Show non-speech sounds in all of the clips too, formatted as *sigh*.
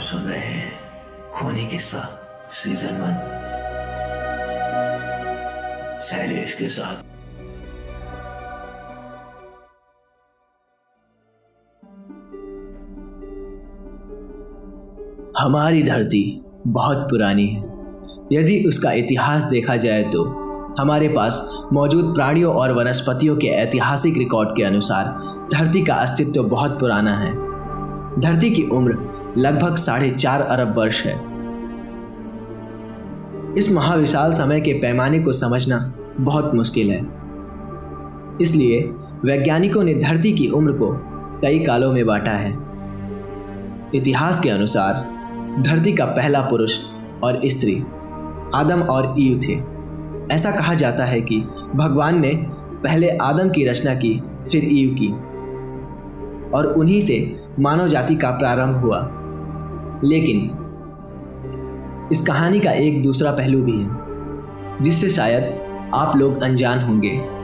सुन रहे हैं खूनी किस्सा सीज़न वन। शैलेश के साथ। हमारी धरती बहुत पुरानी है। यदि उसका इतिहास देखा जाए तो हमारे पास मौजूद प्राणियों और वनस्पतियों के ऐतिहासिक रिकॉर्ड के अनुसार धरती का अस्तित्व बहुत पुराना है। धरती की उम्र लगभग साढ़े चार अरब वर्ष है। इस महाविशाल समय के पैमाने को समझना बहुत मुश्किल है। इसलिए वैज्ञानिकों ने धरती की उम्र को कई कालों में बांटा है। इतिहास के अनुसार, धरती का पहला पुरुष और स्त्री आदम और ईव थे। ऐसा कहा जाता है कि भगवान ने पहले आदम की रचना की, फिर ईव की। और उन्हीं से मानव जाति का प्रारंभ हुआ। लेकिन इस कहानी का एक दूसरा पहलू भी है, जिससे शायद आप लोग अनजान होंगे।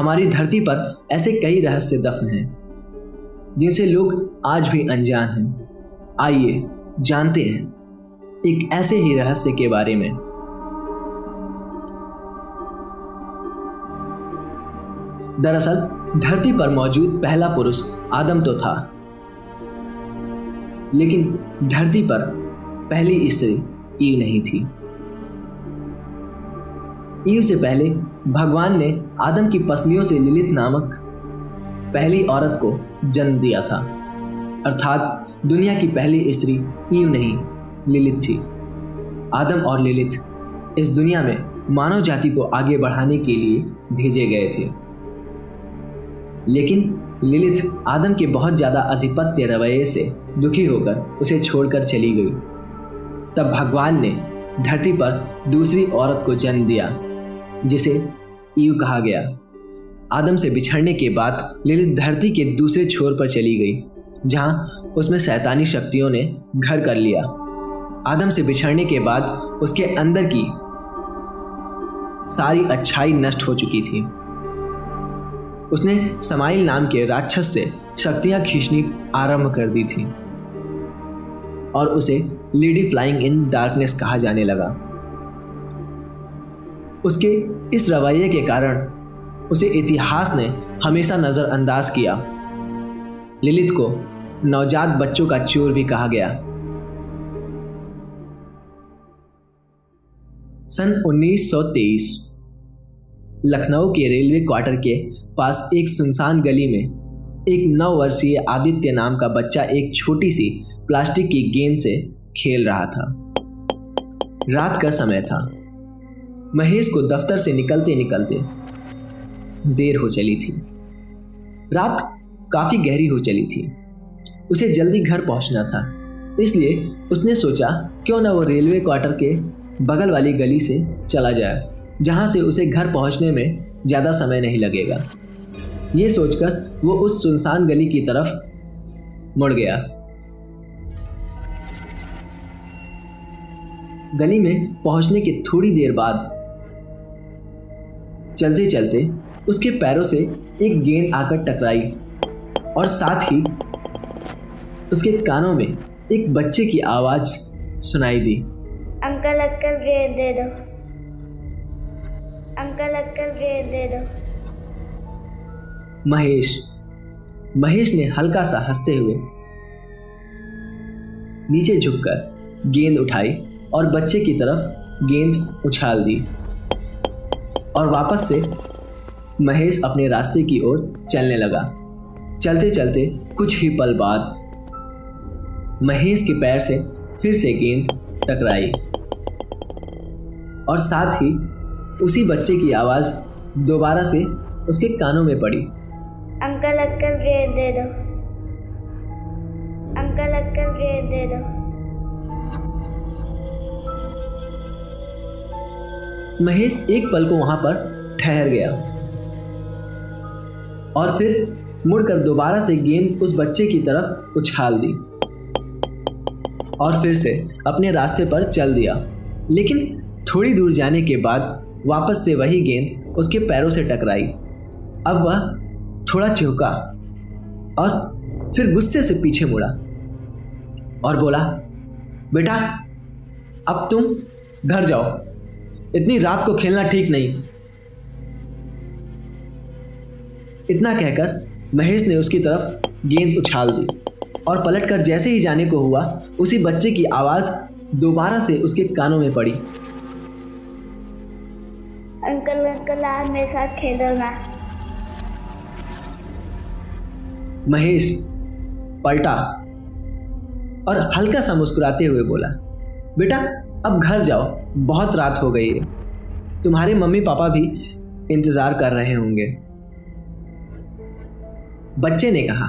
हमारी धरती पर ऐसे कई रहस्य दफन हैं, जिनसे लोग आज भी अनजान हैं। आइए जानते हैं एक ऐसे ही रहस्य के बारे में। दरअसल, धरती पर मौजूद पहला पुरुष आदम तो था। लेकिन धरती पर पहली स्त्री ईव नहीं थी। ईव से पहले भगवान ने आदम की पसलियों से लिलित नामक पहली औरत को जन्म दिया था। अर्थात दुनिया की पहली स्त्री ईव नहीं, लिलित थी। आदम और लिलित इस दुनिया में मानव जाति को आगे बढ़ाने के लिए भेजे गए थे। लेकिन लिलित आदम के बहुत ज़्यादा अधिपत्य रवैये से दुखी होकर उसे छोड़कर चली गई। तब भगवान ने धरती पर दूसरी औरत को जन्म दिया, जिसे ईव कहा गया। आदम से बिछड़ने के बाद लिलित धरती के दूसरे छोर पर चली गई, जहाँ उसमें सैतानी शक्तियों ने घर कर लिया। आदम से बिछड़ने के बाद उसके अंदर की सारी अच्छाई नष्ट हो चुकी थी। उसने समाइल नाम के राक्षस से शक्तियाँ खींचनी आरंभ कर दी थी। और उसे लेडी फ्लाइंग इन डार्कनेस कहा जाने लगा। उसके इस रवैये के कारण उसे इतिहास ने हमेशा नज़रअंदाज किया। लिलित को नवजात बच्चों का चोर भी कहा गया। सन 1923 लखनऊ के रेलवे क्वार्टर के पास एक सुनसान गली में एक नौ वर्षीय आदित्य नाम का बच्चा एक छोटी सी प्लास्टिक की गेंद से खेल रहा था। रात का समय था। महेश को दफ्तर से निकलते निकलते देर हो चली थी। रात काफ़ी गहरी हो चली थी। उसे जल्दी घर पहुँचना था। इसलिए उसने सोचा, क्यों ना वो रेलवे क्वार्टर के बगल वाली गली से चला जाए। जहाँ से उसे घर पहुँचने में ज़्यादा समय नहीं लगेगा। ये सोचकर वो उस सुनसान गली की तरफ़ मुड़ गया। गली में पहुँचने के थोड़ी देर बाद चलते चलते उसके पैरों से एक गेंद आकर टकराई और साथ ही उसके कानों में एक बच्चे की आवाज़ सुनाई दी। अंकल अंकल, गेंद दे दो। अंकल अंकल गेंद दे दो। महेश महेश ने हल्का सा हँसते हुए नीचे झुककर गेंद उठाई और बच्चे की तरफ़ गेंद उछाल दी। और वापस से महेश अपने रास्ते की ओर चलने लगा। चलते चलते कुछ ही पल बाद महेश के पैर से फिर से गेंद टकराई। और साथ ही उसी बच्चे की आवाज़ दोबारा से उसके कानों में पड़ी। अंकल अंकल गेंद दे दो। अंकल अंकल गेंद दे दो। महेश एक पल को वहाँ पर ठहर गया और फिर मुड़कर दोबारा से गेंद उस बच्चे की तरफ़ उछाल दी और फिर से अपने रास्ते पर चल दिया। लेकिन थोड़ी दूर जाने के बाद वापस से वही गेंद उसके पैरों से टकराई। अब वह थोड़ा चौंका और फिर गुस्से से पीछे मुड़ा और बोला, बेटा, अब तुम घर जाओ। इतनी रात को खेलना ठीक नहीं। इतना कहकर महेश ने उसकी तरफ़ गेंद उछाल दी और पलटकर जैसे ही जाने को हुआ, उसी बच्चे की आवाज़ दोबारा से उसके कानों में पड़ी। अंकल मेरे साथ खेलो ना। महेश पलटा और हल्का सा मुस्कुराते हुए बोला बेटा अब घर जाओ बहुत रात हो गई है। तुम्हारे मम्मी पापा भी इंतज़ार कर रहे होंगे। बच्चे ने कहा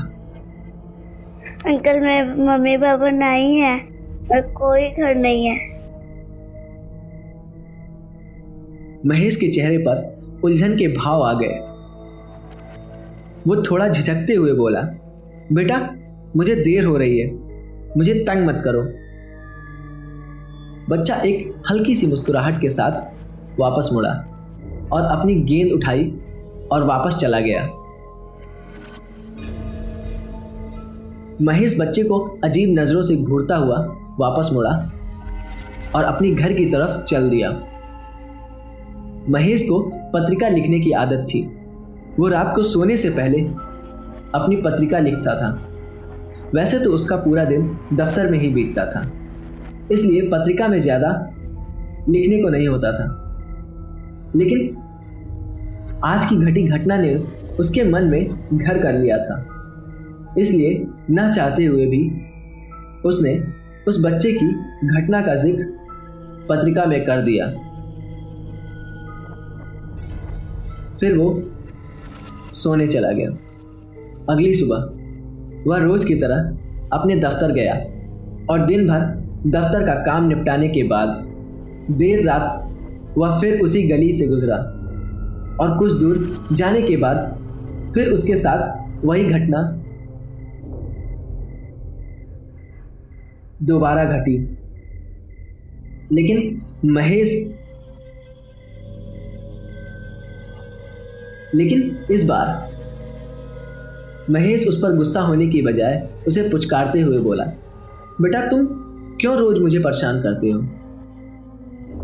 अंकल मेरे मम्मी पापा नहीं है और कोई घर नहीं है। महेश के चेहरे पर उलझन के भाव आ गए। वो थोड़ा झिझकते हुए बोला, बेटा, मुझे देर हो रही है, मुझे तंग मत करो। बच्चा एक हल्की सी मुस्कुराहट के साथ वापस मुड़ा और अपनी गेंद उठाई और वापस चला गया। महेश बच्चे को अजीब नज़रों से घूरता हुआ वापस मुड़ा और अपनी घर की तरफ़ चल दिया। महेश को पत्रिका लिखने की आदत थी। वो रात को सोने से पहले अपनी पत्रिका लिखता था। वैसे तो उसका पूरा दिन दफ्तर में ही बीतता था। इसलिए पत्रिका में ज़्यादा लिखने को नहीं होता था। लेकिन आज की घटी घटना ने उसके मन में घर कर लिया था। इसलिए न चाहते हुए भी उसने उस बच्चे की घटना का ज़िक्र पत्रिका में कर दिया। फिर वो सोने चला गया। अगली सुबह, वह रोज की तरह अपने दफ्तर गया और दिन भर दफ्तर का काम निपटाने के बाद देर रात वह फिर उसी गली से गुजरा और कुछ दूर जाने के बाद फिर उसके साथ वही घटना दोबारा घटी। लेकिन महेश लेकिन इस बार महेश उस पर गुस्सा होने की बजाय उसे पुचकारते हुए बोला बेटा तुम क्यों रोज मुझे परेशान करते हो?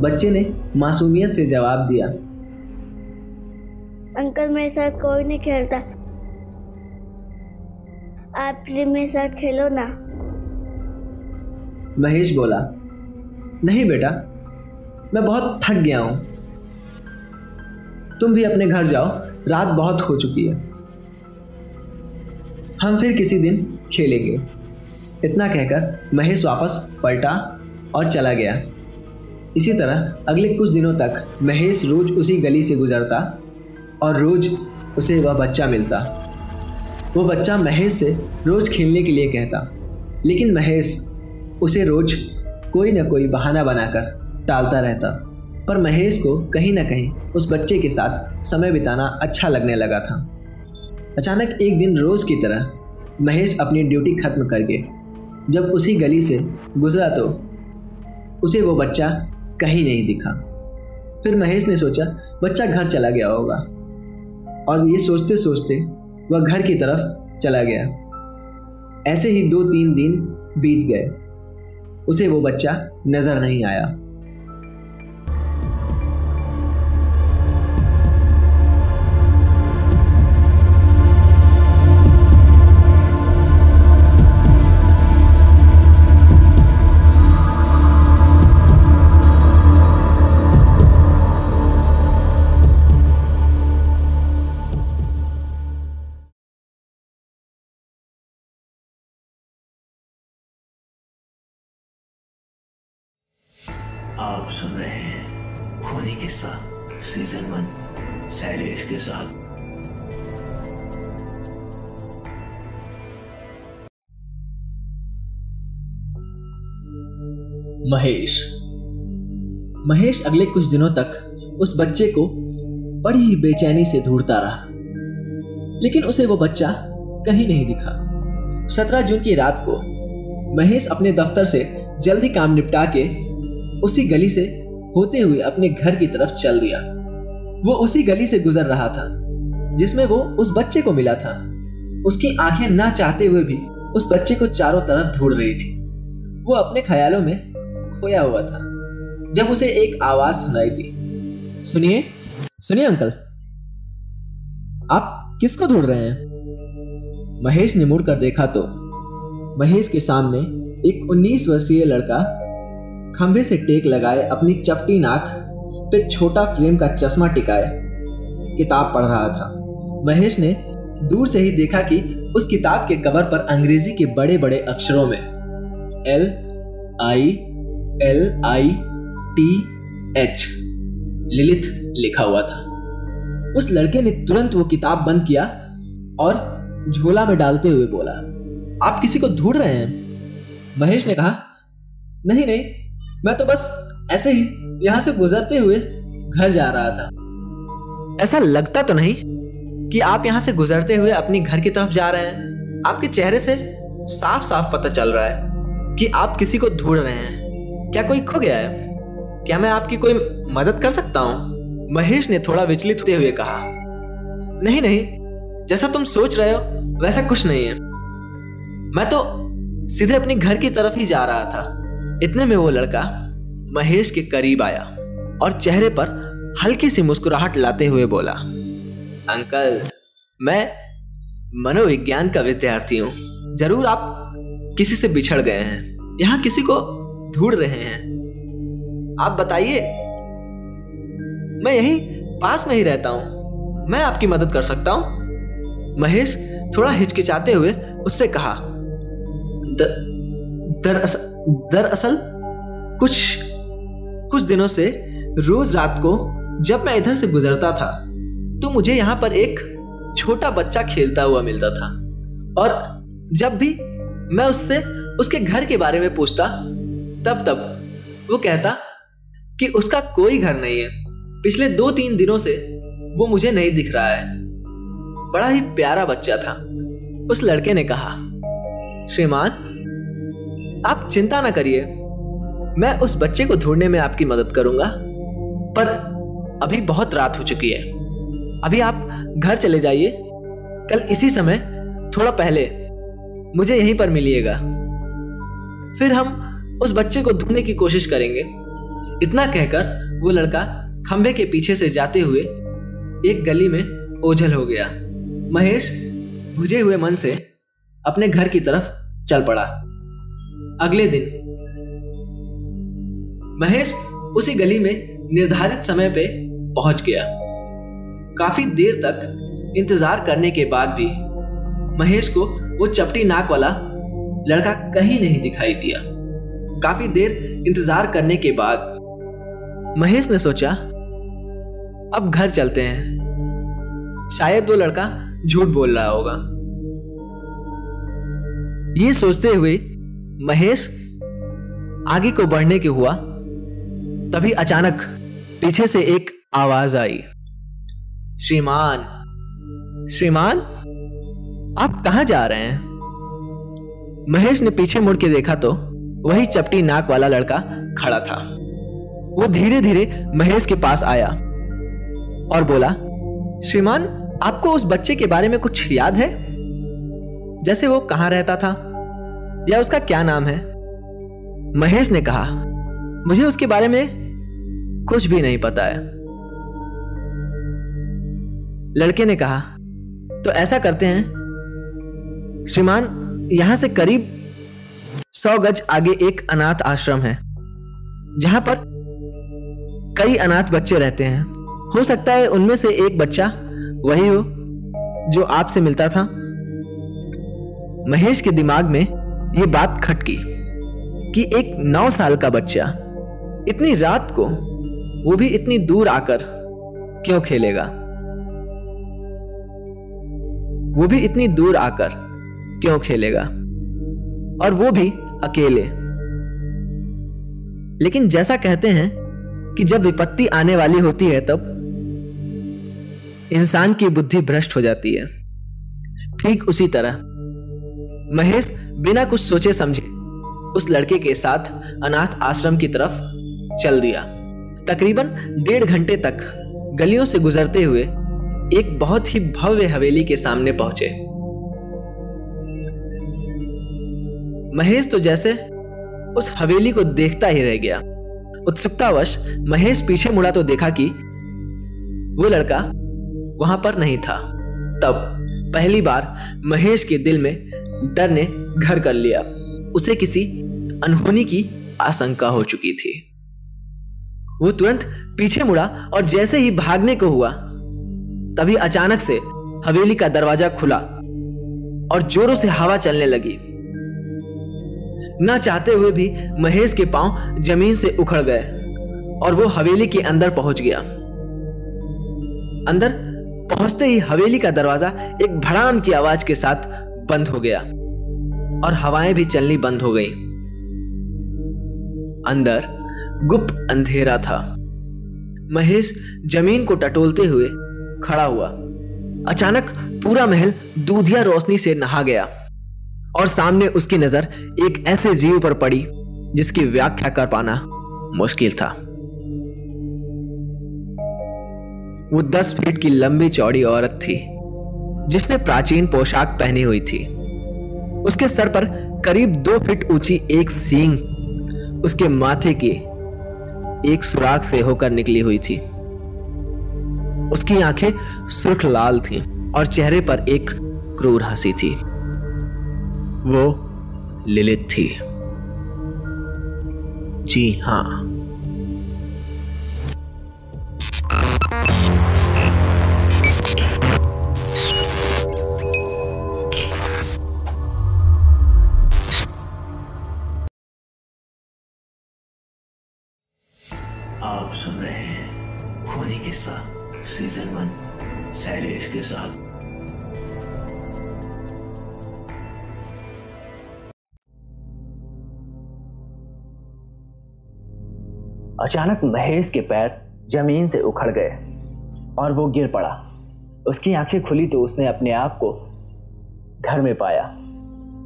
बच्चे ने मासूमियत से जवाब दिया अंकल मेरे साथ कोई नहीं खेलता। आप प्लीज़ मेरे साथ खेलो ना। महेश बोला नहीं बेटा मैं बहुत थक गया हूँ। तुम भी अपने घर जाओ रात बहुत हो चुकी है। हम फिर किसी दिन खेलेंगे। इतना कहकर महेश वापस पलटा और चला गया। इसी तरह अगले कुछ दिनों तक महेश रोज उसी गली से गुजरता और रोज उसे वह बच्चा मिलता। वो बच्चा महेश से रोज खेलने के लिए कहता, लेकिन महेश उसे रोज कोई ना कोई बहाना बनाकर टालता रहता। पर महेश को कहीं ना कहीं उस बच्चे के साथ समय बिताना अच्छा लगने लगा था। अचानक एक दिन रोज की तरह महेश अपनी ड्यूटी खत्म करके जब उसी गली से गुजरा तो उसे वो बच्चा कहीं नहीं दिखा। फिर महेश ने सोचा, बच्चा घर चला गया होगा। और ये सोचते सोचते वह घर की तरफ़ चला गया। ऐसे ही दो तीन दिन बीत गए। उसे वो बच्चा नज़र नहीं आया। महेश। महेश अगले कुछ दिनों तक उस बच्चे को बड़ी ही बेचैनी से ढूंढता रहा। लेकिन उसे वो बच्चा कहीं नहीं दिखा। सत्रह जून की रात को महेश अपने दफ्तर से जल्दी काम निपटा के उसी गली से होते हुए अपने घर की तरफ़ चल दिया। वो उसी गली से गुजर रहा था, जिसमें वो उस बच्चे को मिला था। उसकी आँखें ना चाहते हुए भी उस बच्चे को चारों तरफ़ ढूंढ रही थी। वो अपने ख्यालों में खोया हुआ था, जब उसे एक आवाज़ सुनाई दी। सुनिए सुनिए अंकल, आप किसको ढूंढ रहे हैं? महेश ने मुड़कर देखा तो महेश के सामने एक 19 वर्षीय लड़का खंभे से टेक लगाए अपनी चपटी नाक पे छोटा फ्रेम का चश्मा टिकाए, किताब पढ़ रहा था। महेश ने दूर से ही देखा कि उस किताब के कवर पर अंग्रेज़ी के बड़े बड़े अक्षरों में, L, I L I T H लिलित लिखा हुआ था। उस लड़के ने तुरंत वो किताब बंद किया और झोला में डालते हुए बोला, आप किसी को ढूंढ रहे हैं? महेश ने कहा, नहीं नहीं, मैं तो बस ऐसे ही यहाँ से गुजरते हुए घर जा रहा था। ऐसा लगता तो नहीं कि आप यहाँ से गुजरते हुए अपनी घर की तरफ़ जा रहे हैं। आपके चेहरे से साफ़ साफ़ पता चल रहा है कि आप किसी को ढूंढ रहे हैं। क्या कोई खो गया है? क्या मैं आपकी कोई मदद कर सकता हूँ? महेश ने थोड़ा विचलित होते हुए कहा, नहीं नहीं, जैसा तुम सोच रहे हो, वैसा कुछ नहीं है। मैं तो सीधे अपने घर की तरफ़ ही जा रहा था। इतने में वो लड़का महेश के करीब आया और चेहरे पर हल्की सी मुस्कुराहट लाते हुए बोला, अंकल, मैं मनोविज्ञान का विद्यार्थी हूँ। ज़रूर आप किसी से बिछड़ गए हैं। यहाँ किसी को ढूंढ रहे हैं। आप बताइए। मैं यही पास में ही रहता हूँ। मैं आपकी मदद कर सकता हूँ? महेश थोड़ा हिचकिचाते हुए उससे कहा दरअसल दरअसल कुछ कुछ दिनों से रोज रात को जब मैं इधर से गुजरता था तो मुझे यहाँ पर एक छोटा बच्चा खेलता हुआ मिलता था। और जब भी मैं उससे, उसके घर के बारे में पूछता तब तब वो कहता कि उसका कोई घर नहीं है। पिछले दो तीन दिनों से वो मुझे नहीं दिख रहा है। बड़ा ही प्यारा बच्चा था। उस लड़के ने कहा, श्रीमान, आप चिंता ना करिए। मैं उस बच्चे को ढूँढने में आपकी मदद करूँगा। पर अभी बहुत रात हो चुकी है। अभी आप घर चले जाइए। कल इसी समय, थोड़ा पहले, मुझे यहीं पर मिलिएगा। फिर हम उस बच्चे को ढूँढने की कोशिश करेंगे। इतना कहकर वो लड़का खंबे के पीछे से जाते हुए एक गली में ओझल हो गया। महेश बुझे हुए मन से अपने घर की तरफ़ चल पड़ा। अगले दिन महेश उसी गली में निर्धारित समय पे पहुँच गया। काफ़ी देर तक इंतज़ार करने के बाद भी महेश को वो चपटी नाक वाला लड़का कहीं नहीं दिखाई दिया। काफ़ी देर इंतज़ार करने के बाद महेश ने सोचा, अब घर चलते हैं। शायद वो लड़का झूठ बोल रहा होगा। ये सोचते हुए महेश आगे को बढ़ने के हुआ, तभी अचानक पीछे से एक आवाज़ आई। श्रीमान श्रीमान, आप कहा जा रहे हैं? महेश ने पीछे मुड़ के देखा तो वही चपटी नाक वाला लड़का खड़ा था। वो धीरे धीरे महेश के पास आया और बोला, श्रीमान, आपको उस बच्चे के बारे में कुछ याद है? जैसे वो कहाँ रहता था? या उसका क्या नाम है? महेश ने कहा, मुझे उसके बारे में कुछ भी नहीं पता है। लड़के ने कहा तो ऐसा करते हैं। श्रीमान, यहाँ से करीब सौ गज आगे एक अनाथ आश्रम है, जहाँ पर कई अनाथ बच्चे रहते हैं। हो सकता है उनमें से एक बच्चा वही हो, जो आपसे मिलता था। महेश के दिमाग में यह बात खटकी कि एक नौ साल का बच्चा इतनी रात को वो भी इतनी दूर आकर क्यों खेलेगा? वो भी इतनी दूर आकर क्यों खेलेगा? और वो भी अकेले। लेकिन जैसा कहते हैं कि जब विपत्ति आने वाली होती है, तब इंसान की बुद्धि भ्रष्ट हो जाती है। ठीक उसी तरह, महेश बिना कुछ सोचे समझे उस लड़के के साथ अनाथ आश्रम की तरफ़ चल दिया। तकरीबन डेढ़ घंटे तक गलियों से गुजरते हुए एक बहुत ही भव्य हवेली के सामने पहुँचे। महेश तो जैसे उस हवेली को देखता ही रह गया। उत्सुकतावश महेश पीछे मुड़ा तो देखा कि वो लड़का वहाँ पर नहीं था। तब पहली बार महेश के दिल में डर ने घर कर लिया। उसे किसी अनहोनी की आशंका हो चुकी थी। वो तुरंत पीछे मुड़ा और जैसे ही भागने को हुआ, तभी अचानक से हवेली का दरवाज़ा खुला और जोरों से हवा चलने लगी। ना चाहते हुए भी महेश के पाँव ज़मीन से उखड़ गए और वो हवेली के अंदर पहुँच गया। अंदर पहुँचते ही हवेली का दरवाज़ा एक भड़ाम की आवाज़ के साथ बंद हो गया और हवाएँ भी चलनी बंद हो गई। अंदर गुप्त अंधेरा था। महेश ज़मीन को टटोलते हुए खड़ा हुआ। अचानक पूरा महल दूधिया रोशनी से नहा गया। और सामने उसकी नज़र एक ऐसे जीव पर पड़ी, जिसकी व्याख्या कर पाना मुश्किल था। वो दस फीट की लंबी चौड़ी औरत थी, जिसने प्राचीन पोशाक पहनी हुई थी। उसके सर पर करीब दो फीट ऊँची एक सींग, उसके माथे की एक सुराख से होकर निकली हुई थी। उसकी आँखें सुर्ख लाल थीं और चेहरे पर एक क्रूर हँसी थी। वो लिलित थी। जी हाँ। आप सुन रहे हैं खूनी किस्सा सीज़न वन शैलेश के साथ। अचानक महेश के पैर ज़मीन से उखड़ गए और वो गिर पड़ा। उसकी आँखें खुली तो उसने अपने आप को घर में पाया।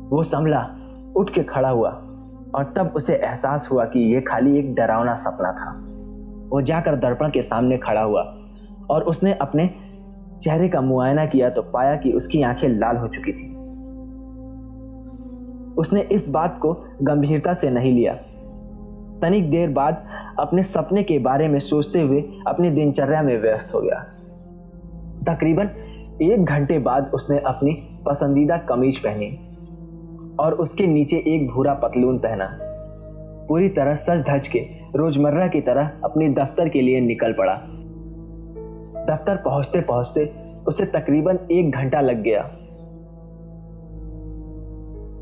वो संभला उठ के खड़ा हुआ और तब उसे एहसास हुआ कि यह खाली एक डरावना सपना था। वो जाकर दर्पण के सामने खड़ा हुआ और उसने अपने चेहरे का मुआयना किया तो पाया कि उसकी आँखें लाल हो चुकी थी। उसने इस बात को गंभीरता से नहीं लिया। तनिक देर बाद अपने सपने के बारे में सोचते हुए अपनी दिनचर्या में व्यस्त हो गया। तकरीबन एक घंटे बाद उसने अपनी पसंदीदा कमीज पहनी और उसके नीचे एक भूरा पतलून पहना। पूरी तरह सज धज के रोज़मर्रा की तरह अपने दफ्तर के लिए निकल पड़ा। दफ्तर पहुँचते पहुँचते उसे तकरीबन एक घंटा लग गया।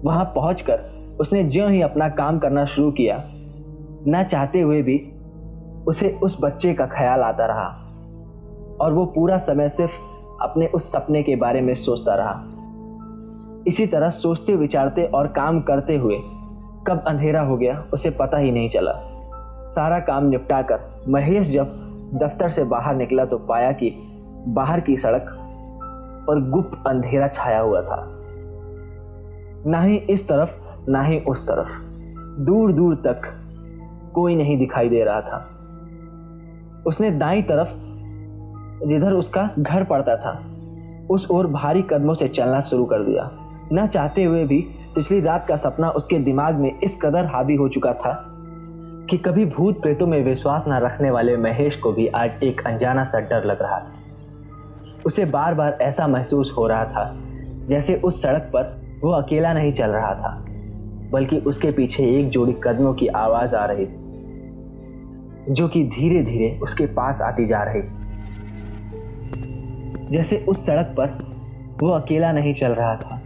वहाँ पहुंचकर उसने ज्यों ही अपना काम करना शुरू किया न चाहते हुए भी उसे उस बच्चे का ख्याल आता रहा और वो पूरा समय सिर्फ़ अपने उस सपने के बारे में सोचता रहा। इसी तरह सोचते, विचारते और काम करते हुए कब अंधेरा हो गया उसे पता ही नहीं चला। सारा काम निपटाकर महेश जब दफ्तर से बाहर निकला तो पाया कि बाहर की सड़क पर गुप्त अंधेरा छाया हुआ था। ना ही इस तरफ़, ना ही उस तरफ़। दूर दूर तक कोई नहीं दिखाई दे रहा था। उसने दाई तरफ़, जिधर उसका घर पड़ता था, उस ओर भारी कदमों से चलना शुरू कर दिया। न चाहते हुए भी पिछली रात का सपना उसके दिमाग में इस कदर हावी हो चुका था कि कभी भूत प्रेतों में विश्वास न रखने वाले महेश को भी आज एक अनजाना सा डर लग रहा था। उसे बार बार ऐसा महसूस हो रहा था जैसे उस सड़क पर वो अकेला नहीं चल रहा था, बल्कि उसके पीछे एक जोड़ी कदमों की आवाज़ आ रही थी। जो कि धीरे धीरे उसके पास आती जा रही। जैसे उस सड़क पर वो अकेला नहीं चल रहा था,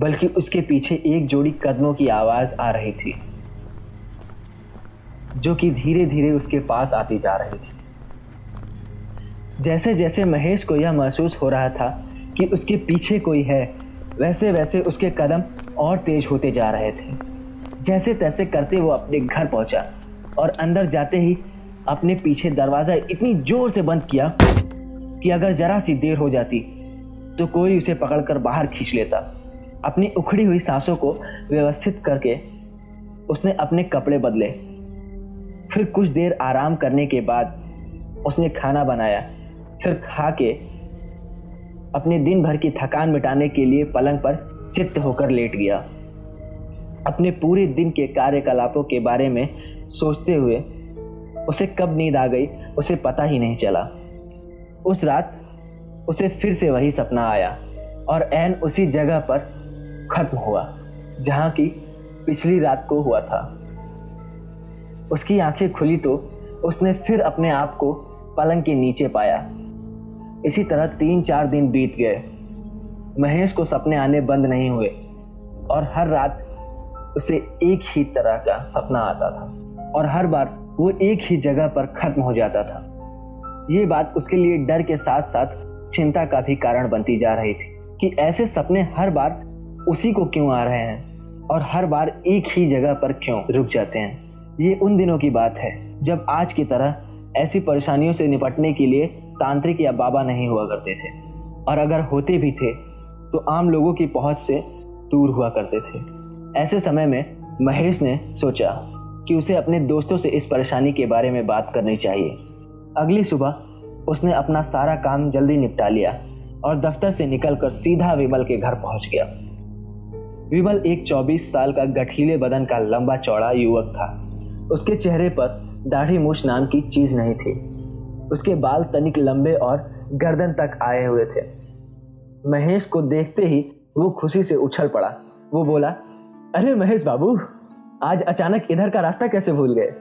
बल्कि उसके पीछे एक जोड़ी कदमों की आवाज़ आ रही थी, जो कि धीरे धीरे उसके पास आती जा रही थी। जैसे जैसे महेश को यह महसूस हो रहा था कि उसके पीछे कोई है वैसे वैसे उसके कदम और तेज होते जा रहे थे। जैसे तैसे करते वो अपने घर पहुँचा। और अंदर जाते ही अपने पीछे दरवाज़ा इतनी ज़ोर से बंद किया कि अगर जरा सी देर हो जाती तो कोई उसे पकड़कर बाहर खींच लेता। अपनी उखड़ी हुई सांसों को व्यवस्थित करके उसने अपने कपड़े बदले। फिर कुछ देर आराम करने के बाद उसने खाना बनाया। फिर खा के अपने दिन भर की थकान मिटाने के लिए पलंग पर चित्त होकर लेट गया। अपने पूरे दिन के कार्यकलापों के बारे में सोचते हुए उसे कब नींद आ गई, उसे पता ही नहीं चला। उस रात उसे फिर से वही सपना आया और एन उसी जगह पर खत्म हुआ, जहाँ की पिछली रात को हुआ था। उसकी आँखें खुली तो उसने फिर अपने आप को पलंग के नीचे पाया। इसी तरह तीन चार दिन बीत गए। महेश को सपने आने बंद नहीं हुए और हर रात उसे एक ही तरह का सपना आता था। और हर बार वो एक ही जगह पर खत्म हो जाता था। ये बात उसके लिए डर के साथ साथ चिंता का भी कारण बनती जा रही थी कि ऐसे सपने हर बार उसी को क्यों आ रहे हैं और हर बार एक ही जगह पर क्यों रुक जाते हैं। ये उन दिनों की बात है जब आज की तरह ऐसी परेशानियों से निपटने के लिए तांत्रिक या बाबा नहीं हुआ करते थे और अगर होते भी थे तो आम लोगों की पहुँच से दूर हुआ करते थे। ऐसे समय में महेश ने सोचा कि उसे अपने दोस्तों से इस परेशानी के बारे में बात करनी चाहिए। अगली सुबह, उसने अपना सारा काम जल्दी निपटा लिया और दफ्तर से निकलकर सीधा विमल के घर पहुँच गया। विमल एक 24 साल का गठीले बदन का लंबा चौड़ा युवक था। उसके चेहरे पर दाढ़ी मूछ नाम की चीज़ नहीं थी। उसके बाल तनिक लंबे और गर्दन तक आए हुए थे। महेश को देखते ही वो खुशी से उछल पड़ा। वो बोला, अरे महेश बाबू आज अचानक इधर का रास्ता कैसे भूल गए?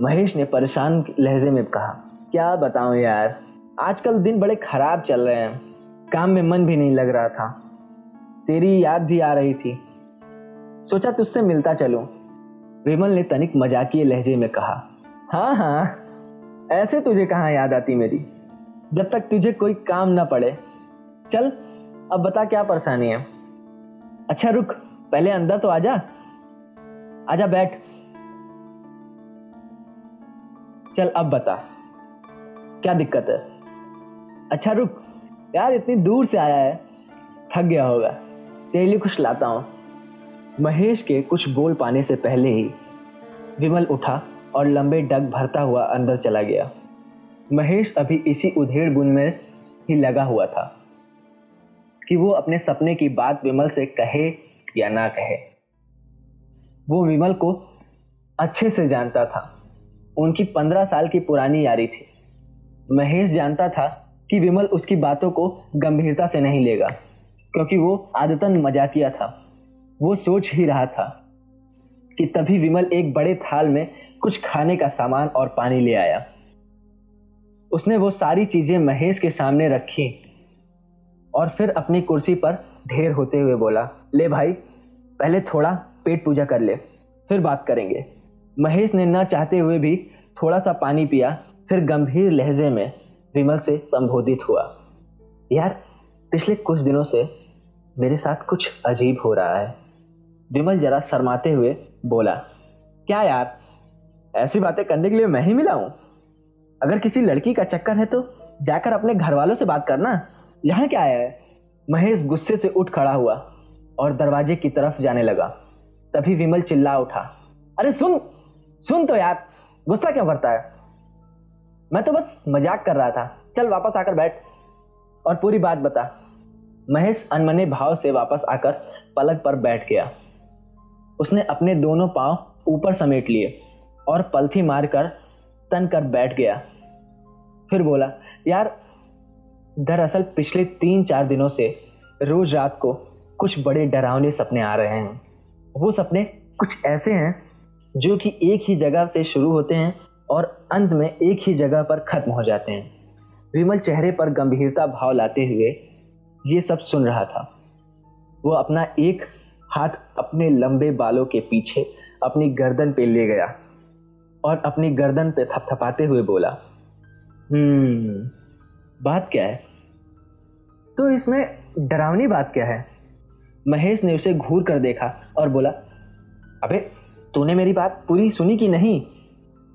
महेश ने परेशान लहजे में कहा, क्या बताऊँ यार, आजकल दिन बड़े खराब चल रहे हैं। काम में मन भी नहीं लग रहा था। तेरी याद भी आ रही थी। सोचा तुझसे मिलता चलूँ। विमल ने तनिक मजाकिए लहजे में कहा हाँ हाँ ऐसे तुझे कहाँ याद आती मेरी? जब तक तुझे कोई काम ना पड़े। चल, अब बता क्या परेशानी है? अच्छा रुक, पहले अंदर तो आजा आजा बैठ। चल, अब बता। क्या दिक्कत है? अच्छा रुक। यार, इतनी दूर से आया है। थक गया होगा। तेरे लिए कुछ लाता हूँ। महेश के कुछ बोल पाने से पहले ही विमल उठा और लंबे डग भरता हुआ अंदर चला गया। महेश अभी इसी उधेड़ बुन में ही लगा हुआ था कि वो अपने सपने की बात विमल से कहे या ना कहे। वो विमल को अच्छे से जानता था। उनकी पंद्रह साल की पुरानी यारी थी। महेश जानता था कि विमल उसकी बातों को गंभीरता से नहीं लेगा, क्योंकि वो आदतन मजाकिया था। वो सोच ही रहा था कि तभी विमल एक बड़े थाल में कुछ खाने का सामान और पानी ले आया। उसने वो सारी चीज़ें महेश के सामने रखी और फिर अपनी कुर्सी पर ढेर होते हुए बोला, ले भाई, पहले थोड़ा पेट पूजा कर ले, फिर बात करेंगे। महेश ने न चाहते हुए भी थोड़ा सा पानी पिया, फिर गंभीर लहजे में विमल से संबोधित हुआ, यार, पिछले कुछ दिनों से मेरे साथ कुछ अजीब हो रहा है। विमल जरा शर्माते हुए बोला, क्या यार, ऐसी बातें करने के लिए मैं ही मिला हूँ? अगर किसी लड़की का चक्कर है तो जाकर अपने घर वालों से बात करना। यहाँ क्या आया है? महेश गुस्से से उठ खड़ा हुआ और दरवाजे की तरफ़ जाने लगा। तभी विमल चिल्ला उठा। अरे सुन सुन तो यार, गुस्सा क्यों करता है? मैं तो बस मज़ाक कर रहा था। चल वापस आकर बैठ और पूरी बात बता। महेश अनमने भाव से वापस आकर पलक पर बैठ गया। उसने अपने दोनों पाँव ऊपर समेट लिए और पलथी मारकर तन कर बैठ गया। फिर बोला, यार, दरअसल पिछले तीन चार दिनों से रोज रात को कुछ बड़े डरावने सपने आ रहे हैं। वो सपने कुछ ऐसे हैं जो कि एक ही जगह से शुरू होते हैं और अंत में एक ही जगह पर खत्म हो जाते हैं। विमल चेहरे पर गंभीरता भाव लाते हुए ये सब सुन रहा था। वो अपना एक हाथ अपने लंबे बालों के पीछे अपनी गर्दन पे ले गया और अपनी गर्दन पे थपथपाते हुए बोला हम्म बात क्या है? तो इसमें डरावनी बात क्या है? महेश ने उसे घूर कर देखा और बोला, अबे, तूने मेरी बात पूरी सुनी कि नहीं?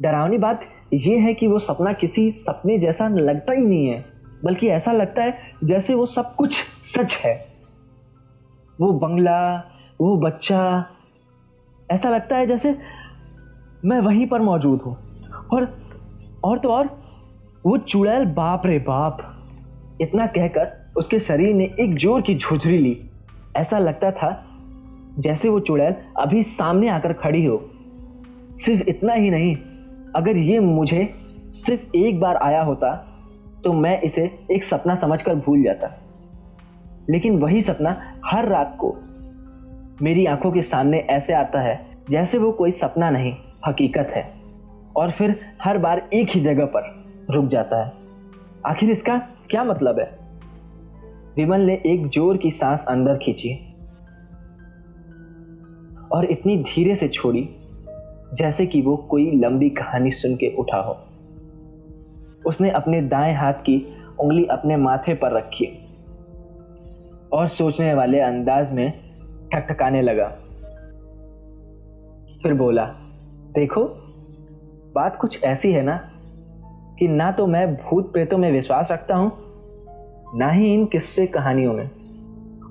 डरावनी बात यह है कि वो सपना किसी सपने जैसा लगता ही नहीं है, बल्कि ऐसा लगता है जैसे वो सब कुछ सच है। वो बंगला, वो बच्चा, ऐसा लगता है जैसे मैं वहीं पर मौजूद हूँ। और और तो और, वो चुड़ैल, बाप रे बाप, इतना कहकर उसके शरीर ने एक ज़ोर की झुझरी ली। ऐसा लगता था जैसे वो चुड़ैल अभी सामने आकर खड़ी हो। सिर्फ़ इतना ही नहीं, अगर ये मुझे सिर्फ़ एक बार आया होता तो मैं इसे एक सपना समझकर भूल जाता। लेकिन वही सपना हर रात को मेरी आँखों के सामने ऐसे आता है, जैसे वो कोई सपना नहीं, हकीकत है। और फिर हर बार एक ही जगह पर रुक जाता है। आखिर इसका क्या मतलब है? विमल ने एक ज़ोर की सांस अंदर खींची और इतनी धीरे से छोड़ी जैसे कि वो कोई लंबी कहानी सुन के उठा हो। उसने अपने दाएँ हाथ की उंगली अपने माथे पर रखी और सोचने वाले अंदाज में ठकठकाने लगा। फिर बोला, देखो, बात कुछ ऐसी है ना कि ना तो मैं भूत प्रेतों में विश्वास रखता हूँ ना ही इन किस्से कहानियों में।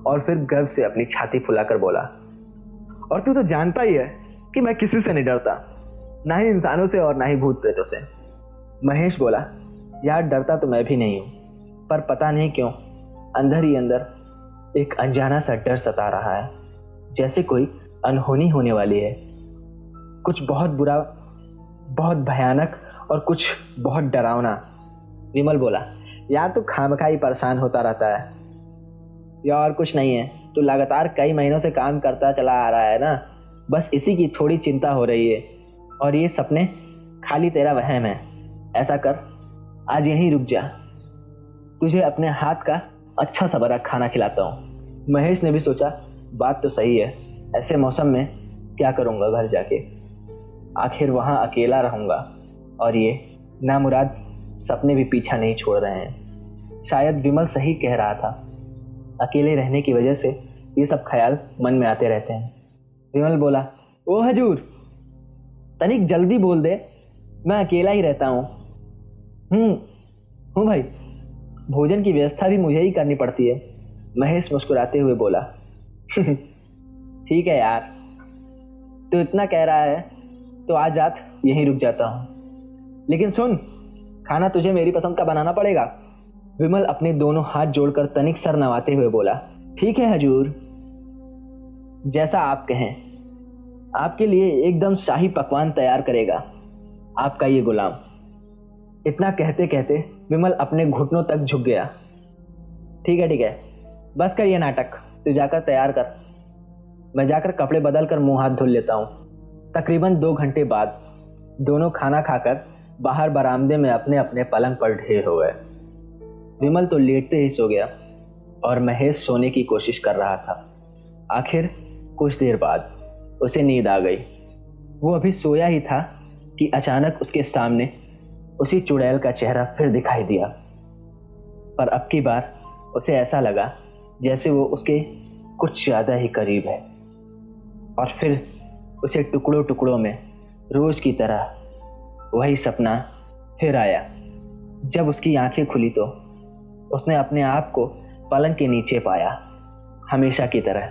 और फिर गर्व से अपनी छाती फुलाकर बोला, और तू तो जानता ही है कि मैं किसी से नहीं डरता, ना ही इंसानों से और ना ही भूत प्रेतों से। महेश बोला, यार, डरता तो मैं भी नहीं हूँ, पर पता नहीं क्यों, अंदर ही अंदर एक अनजाना सा डर सता रहा है, जैसे कोई अनहोनी होने वाली है। कुछ बहुत बुरा, बहुत भयानक और कुछ बहुत डरावना, विमल बोला यार तू खामखा ही परेशान होता रहता है, या और कुछ नहीं है। तू लगातार कई महीनों से काम करता चला आ रहा है ना? बस इसी की थोड़ी चिंता हो रही है। और ये सपने खाली तेरा वहम है। ऐसा कर, आज यहीं रुक जा। तुझे अपने हाथ का अच्छा सा बड़ा खाना खिलाता हूँ। महेश ने भी सोचा, बात तो सही है। ऐसे मौसम में क्या करूँगा घर जाके? आखिर वहाँ अकेला रहूँगा। और ये नामुराद सपने भी पीछा नहीं छोड़ रहे हैं। शायद विमल सही कह रहा था। अकेले रहने की वजह से ये सब ख्याल मन में आते रहते हैं। विमल बोला, ओ हजूर, तनिक जल्दी बोल दे, मैं अकेला ही रहता हूँ। हम्म हूँ भाई, भोजन की व्यवस्था भी मुझे ही करनी पड़ती है, महेश मुस्कुराते हुए बोला। *laughs* ठीक है यार तो इतना कह रहा है तो आज रात यहीं रुक जाता हूँ। लेकिन सुन, खाना तुझे मेरी पसंद का बनाना पड़ेगा? विमल अपने दोनों हाथ जोड़कर तनिक सर नवाते हुए बोला, ठीक है हजूर, जैसा आप कहें। आपके लिए एकदम शाही पकवान तैयार करेगा, आपका ये गुलाम। इतना कहते कहते विमल अपने घुटनों तक झुक गया। ठीक है ठीक है, बस कर ये नाटक, तू जाकर तैयार कर। मैं जाकर कपड़े बदल कर मुँह हाथ धुल लेता हूँ। तकरीबन दो घंटे बाद दोनों खाना खाकर बाहर बरामदे में अपने अपने पलंग पर ढेर हो गए। विमल तो लेटते ही सो गया और महेश सोने की कोशिश कर रहा था। आखिर कुछ देर बाद उसे नींद आ गई। वो अभी सोया ही था कि अचानक उसके सामने उसी चुड़ैल का चेहरा फिर दिखाई दिया। पर अब की बार उसे ऐसा लगा जैसे वो उसके कुछ ज़्यादा ही करीब है। और फिर उसे टुकड़ों टुकड़ों में रोज की तरह वही सपना फिर आया। जब उसकी आँखें खुली तो उसने अपने आप को पलंग के नीचे पाया। हमेशा की तरह,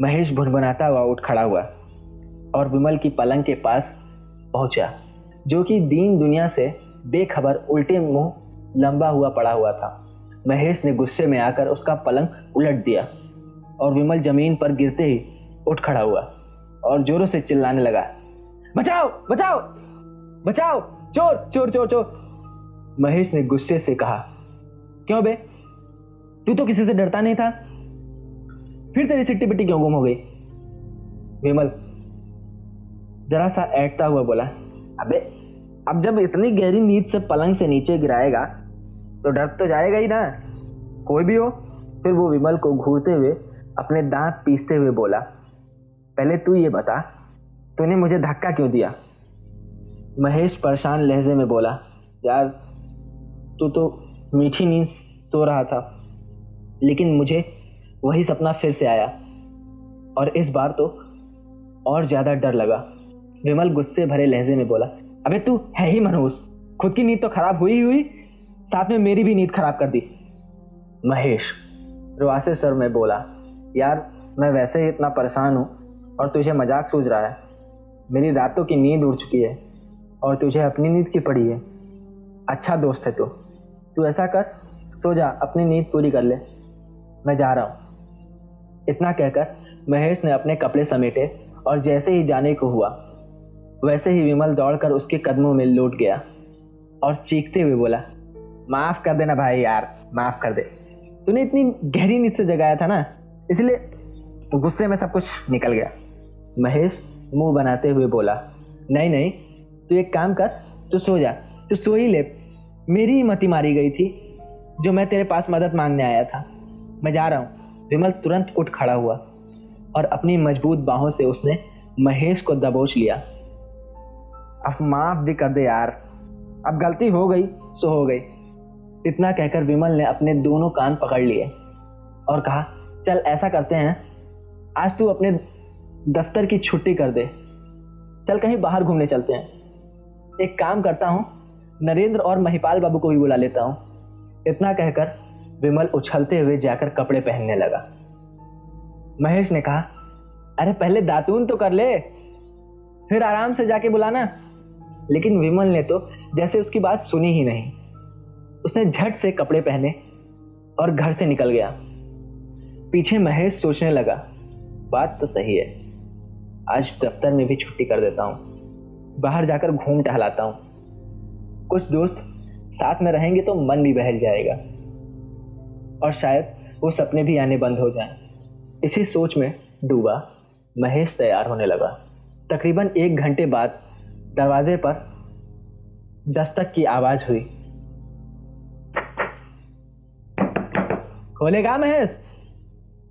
महेश भुनभुनाता हुआ उठ खड़ा हुआ और विमल की पलंग के पास पहुँचा, जो कि दीन दुनिया से बेखबर उल्टे मुँह लंबा हुआ पड़ा हुआ था। महेश ने गुस्से में आकर उसका पलंग उलट दिया और विमल ज़मीन पर गिरते ही उठ खड़ा हुआ और जोरों से चिल्लाने लगा, बचाओ बचाओ बचाओ, चोर चोर चोर चोर। महेश ने गुस्से से कहा क्यों बे? तू तो किसी से डरता नहीं था। फिर तेरी सिट्टी पिट्टी क्यों गुम हो गई? विमल, जरा सा ऐटता हुआ बोला, अबे, अब जब इतनी गहरी नींद से पलंग से नीचे गिराएगा तो डर तो जाएगा ही ना। कोई भी हो। फिर वो विमल को घूरते हुए अपने दांत पीसते हुए बोला, पहले तू ये बता, तूने मुझे धक्का क्यों दिया? महेश परेशान लहजे में बोला, यार, तू तो मीठी नींद सो रहा था, लेकिन मुझे वही सपना फिर से आया। और इस बार तो और ज़्यादा डर लगा। विमल गुस्से भरे लहजे में बोला, अबे तू है ही मनहूस। खुद की नींद तो खराब हुई हुई, साथ में मेरी भी नींद खराब कर दी। महेश रुआसे सर में बोला, यार, मैं वैसे ही इतना परेशान हूँ और तुझे मज़ाक सूझ रहा है। मेरी रातों की नींद उड़ चुकी है और तुझे अपनी नींद की पड़ी है। अच्छा दोस्त है तू तू। ऐसा कर, सो जा, अपनी नींद पूरी कर ले। मैं जा रहा हूँ। इतना कहकर महेश ने अपने कपड़े समेटे और जैसे ही जाने को हुआ, वैसे ही विमल दौड़कर उसके कदमों में लौट गया और चीखते हुए बोला, माफ़ कर देना भाई यार, माफ़ कर दे। तूने इतनी गहरी नींद से जगाया था ना, इसलिए गुस्से में सब कुछ निकल गया। महेश मुँह बनाते हुए बोला, नहीं नहीं, तू एक काम कर, तू सो जा, तू सो ही ले मेरी ही मती मारी गई थी, जो मैं तेरे पास मदद मांगने आया था। मैं जा रहा हूँ। विमल तुरंत उठ खड़ा हुआ और अपनी मज़बूत बाहों से उसने महेश को दबोच लिया। अब माफ़ भी कर दे यार। अब गलती हो गई, सो हो गई। इतना कहकर विमल ने अपने दोनों कान पकड़ लिए और कहा, चल, ऐसा करते हैं। आज तू अपने दफ्तर की छुट्टी कर दे। चल, कहीं बाहर घूमने चलते हैं। एक काम करता हूँ नरेंद्र और महिपाल बाबू को भी बुला लेता हूँ। इतना कहकर विमल उछलते हुए जाकर कपड़े पहनने लगा। महेश ने कहा, अरे, पहले दातून तो कर ले, फिर आराम से जाके बुलाना। लेकिन विमल ने तो जैसे उसकी बात सुनी ही नहीं। उसने झट से कपड़े पहने और घर से निकल गया। पीछे महेश सोचने लगा, बात तो सही है, आज दफ्तर में भी छुट्टी कर देता हूँ। बाहर जाकर घूम टहलाता हूँ। कुछ दोस्त साथ में रहेंगे तो मन भी बहल जाएगा। और शायद वो सपने भी आने बंद हो जाएँ। इसी सोच में डूबा महेश तैयार होने लगा। तकरीबन एक घंटे बाद दरवाजे पर दस्तक की आवाज़ हुई। खोलेगा महेश?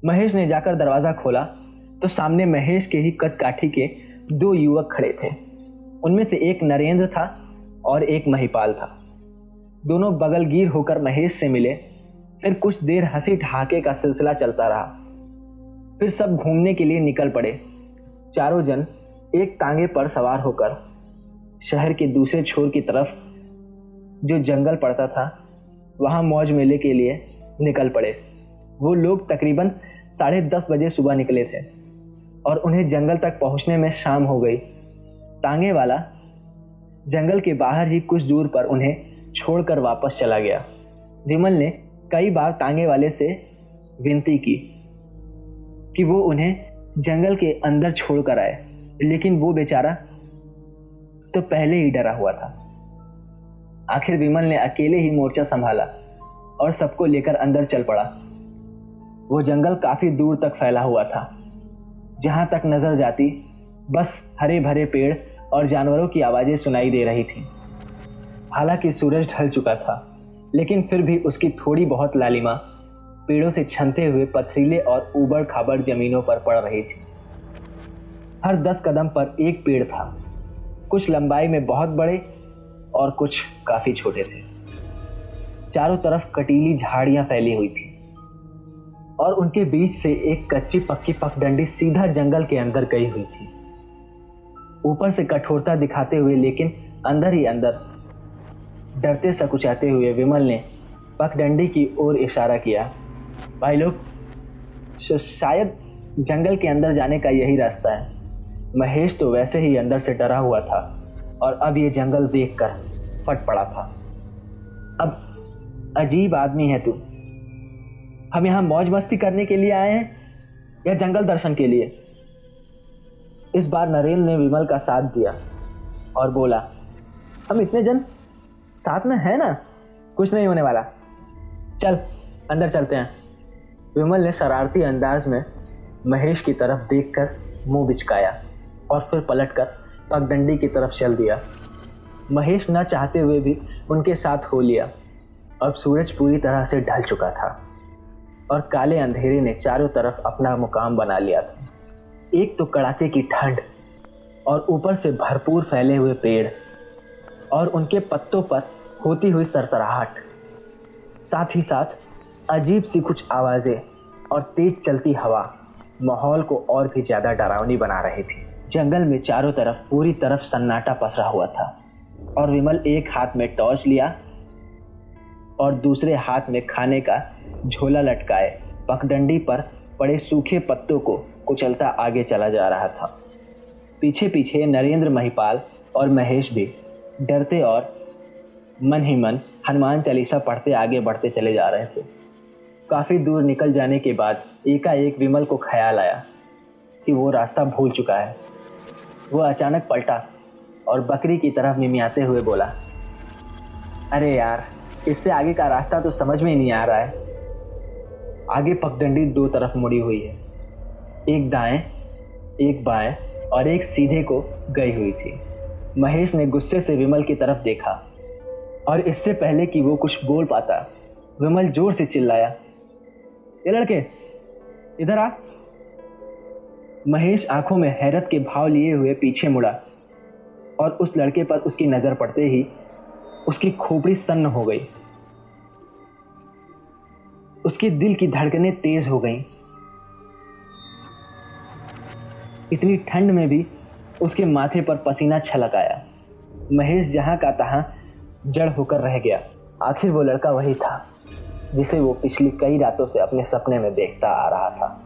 महेश ने जाकर दरवाज़ा खोला तो सामने महेश के ही कद काठी के दो युवक खड़े थे। उनमें से एक नरेंद्र था और एक महिपाल था। दोनों बगलगीर होकर महेश से मिले। फिर कुछ देर हँसी ठहाके का सिलसिला चलता रहा। फिर सब घूमने के लिए निकल पड़े। चारों जन एक तांगे पर सवार होकर शहर के दूसरे छोर की तरफ़ जो जंगल पड़ता था, वहाँ मौज मेले के लिए निकल पड़े। वो लोग तकरीबन साढ़े दस बजे सुबह निकले थे और उन्हें जंगल तक पहुँचने में शाम हो गई। तांगे वाला जंगल के बाहर ही कुछ दूर पर उन्हें छोड़कर वापस चला गया। विमल ने कई बार तांगे वाले से विनती की कि वो उन्हें जंगल के अंदर छोड़कर आए, लेकिन वो बेचारा तो पहले ही डरा हुआ था। आखिर विमल ने अकेले ही मोर्चा संभाला और सबको लेकर अंदर चल पड़ा। वो जंगल काफ़ी दूर तक फैला हुआ था। जहाँ तक नज़र जाती, बस हरे भरे पेड़ और जानवरों की आवाज़ें सुनाई दे रही थी। हालाँकि सूरज ढल चुका था, लेकिन फिर भी उसकी थोड़ी बहुत लालिमा पेड़ों से छनते हुए पथरीले और ऊबड़ खाबड़ जमीनों पर पड़ रही थी। हर दस कदम पर एक पेड़ था। कुछ लंबाई में बहुत बड़े और कुछ काफ़ी छोटे थे। चारों तरफ़ कटीली झाड़ियाँ फैली हुई थी और उनके बीच से एक कच्ची पक्की पगडंडी सीधा जंगल के अंदर गई हुई थी। ऊपर से कठोरता दिखाते हुए, लेकिन अंदर ही अंदर डरते सकुचाते हुए विमल ने पगडंडी की ओर इशारा किया। भाई लोग शायद जंगल के अंदर जाने का यही रास्ता है। महेश तो वैसे ही अंदर से डरा हुआ था और अब ये जंगल देखकर फट पड़ा था। अब अजीब आदमी है तू। हम यहाँ मौज मस्ती करने के लिए आए हैं या जंगल दर्शन के लिए? इस बार नरेंद्र ने विमल का साथ दिया और बोला, हम इतने जन साथ में है ना? कुछ नहीं होने वाला। चल, अंदर चलते हैं। विमल ने शरारती अंदाज में महेश की तरफ़ देखकर मुँह बिचकाया और फिर पलटकर पगडंडी की तरफ़ चल दिया। महेश न चाहते हुए भी उनके साथ हो लिया। अब सूरज पूरी तरह से ढल चुका था और काले अंधेरे ने चारों तरफ़ अपना मुकाम बना लिया था। एक तो कड़ाके की ठंड और ऊपर से भरपूर फैले हुए पेड़ और उनके पत्तों पर होती हुई सरसराहट। साथ ही साथ अजीब सी कुछ आवाज़ें और तेज चलती हवा माहौल को और भी ज़्यादा डरावनी बना रही थी। जंगल में चारों तरफ़ पूरी तरफ़ सन्नाटा पसरा हुआ था और विमल एक हाथ में टॉर्च लिया और दूसरे हाथ में खाने का झोला लटकाए। पगडंडी पर पड़े सूखे पत्तों को कुचलता आगे चला जा रहा था। पीछे पीछे नरेंद्र महिपाल और महेश भी डरते और मन ही मन हनुमान चालीसा पढ़ते आगे बढ़ते चले जा रहे थे। काफ़ी दूर निकल जाने के बाद एकाएक विमल को ख्याल आया कि वो रास्ता भूल चुका है। वो अचानक पलटा और बकरी की तरफ़ मिमियाते हुए बोला, अरे यार, इससे आगे का रास्ता तो समझ में ही नहीं आ रहा है। आगे पगडंडी दो तरफ़ मुड़ी हुई है। एक दाएँ, एक बाएँ और एक सीधे को गई हुई थी। महेश ने गुस्से से विमल की तरफ़ देखा और इससे पहले कि वो कुछ बोल पाता, विमल ज़ोर से चिल्लाया, ये लड़के, इधर आ। महेश आँखों में हैरत के भाव लिए हुए पीछे मुड़ा और उस लड़के पर उसकी नज़र पड़ते ही उसकी खोपड़ी सन्न हो गई। उसके दिल की धड़कनें तेज हो गईं। इतनी ठंड में भी उसके माथे पर पसीना छलक आया। महेश जहाँ का तहां जड़ होकर रह गया। आखिर वो लड़का वही था, जिसे वो पिछली कई रातों से अपने सपने में देखता आ रहा था।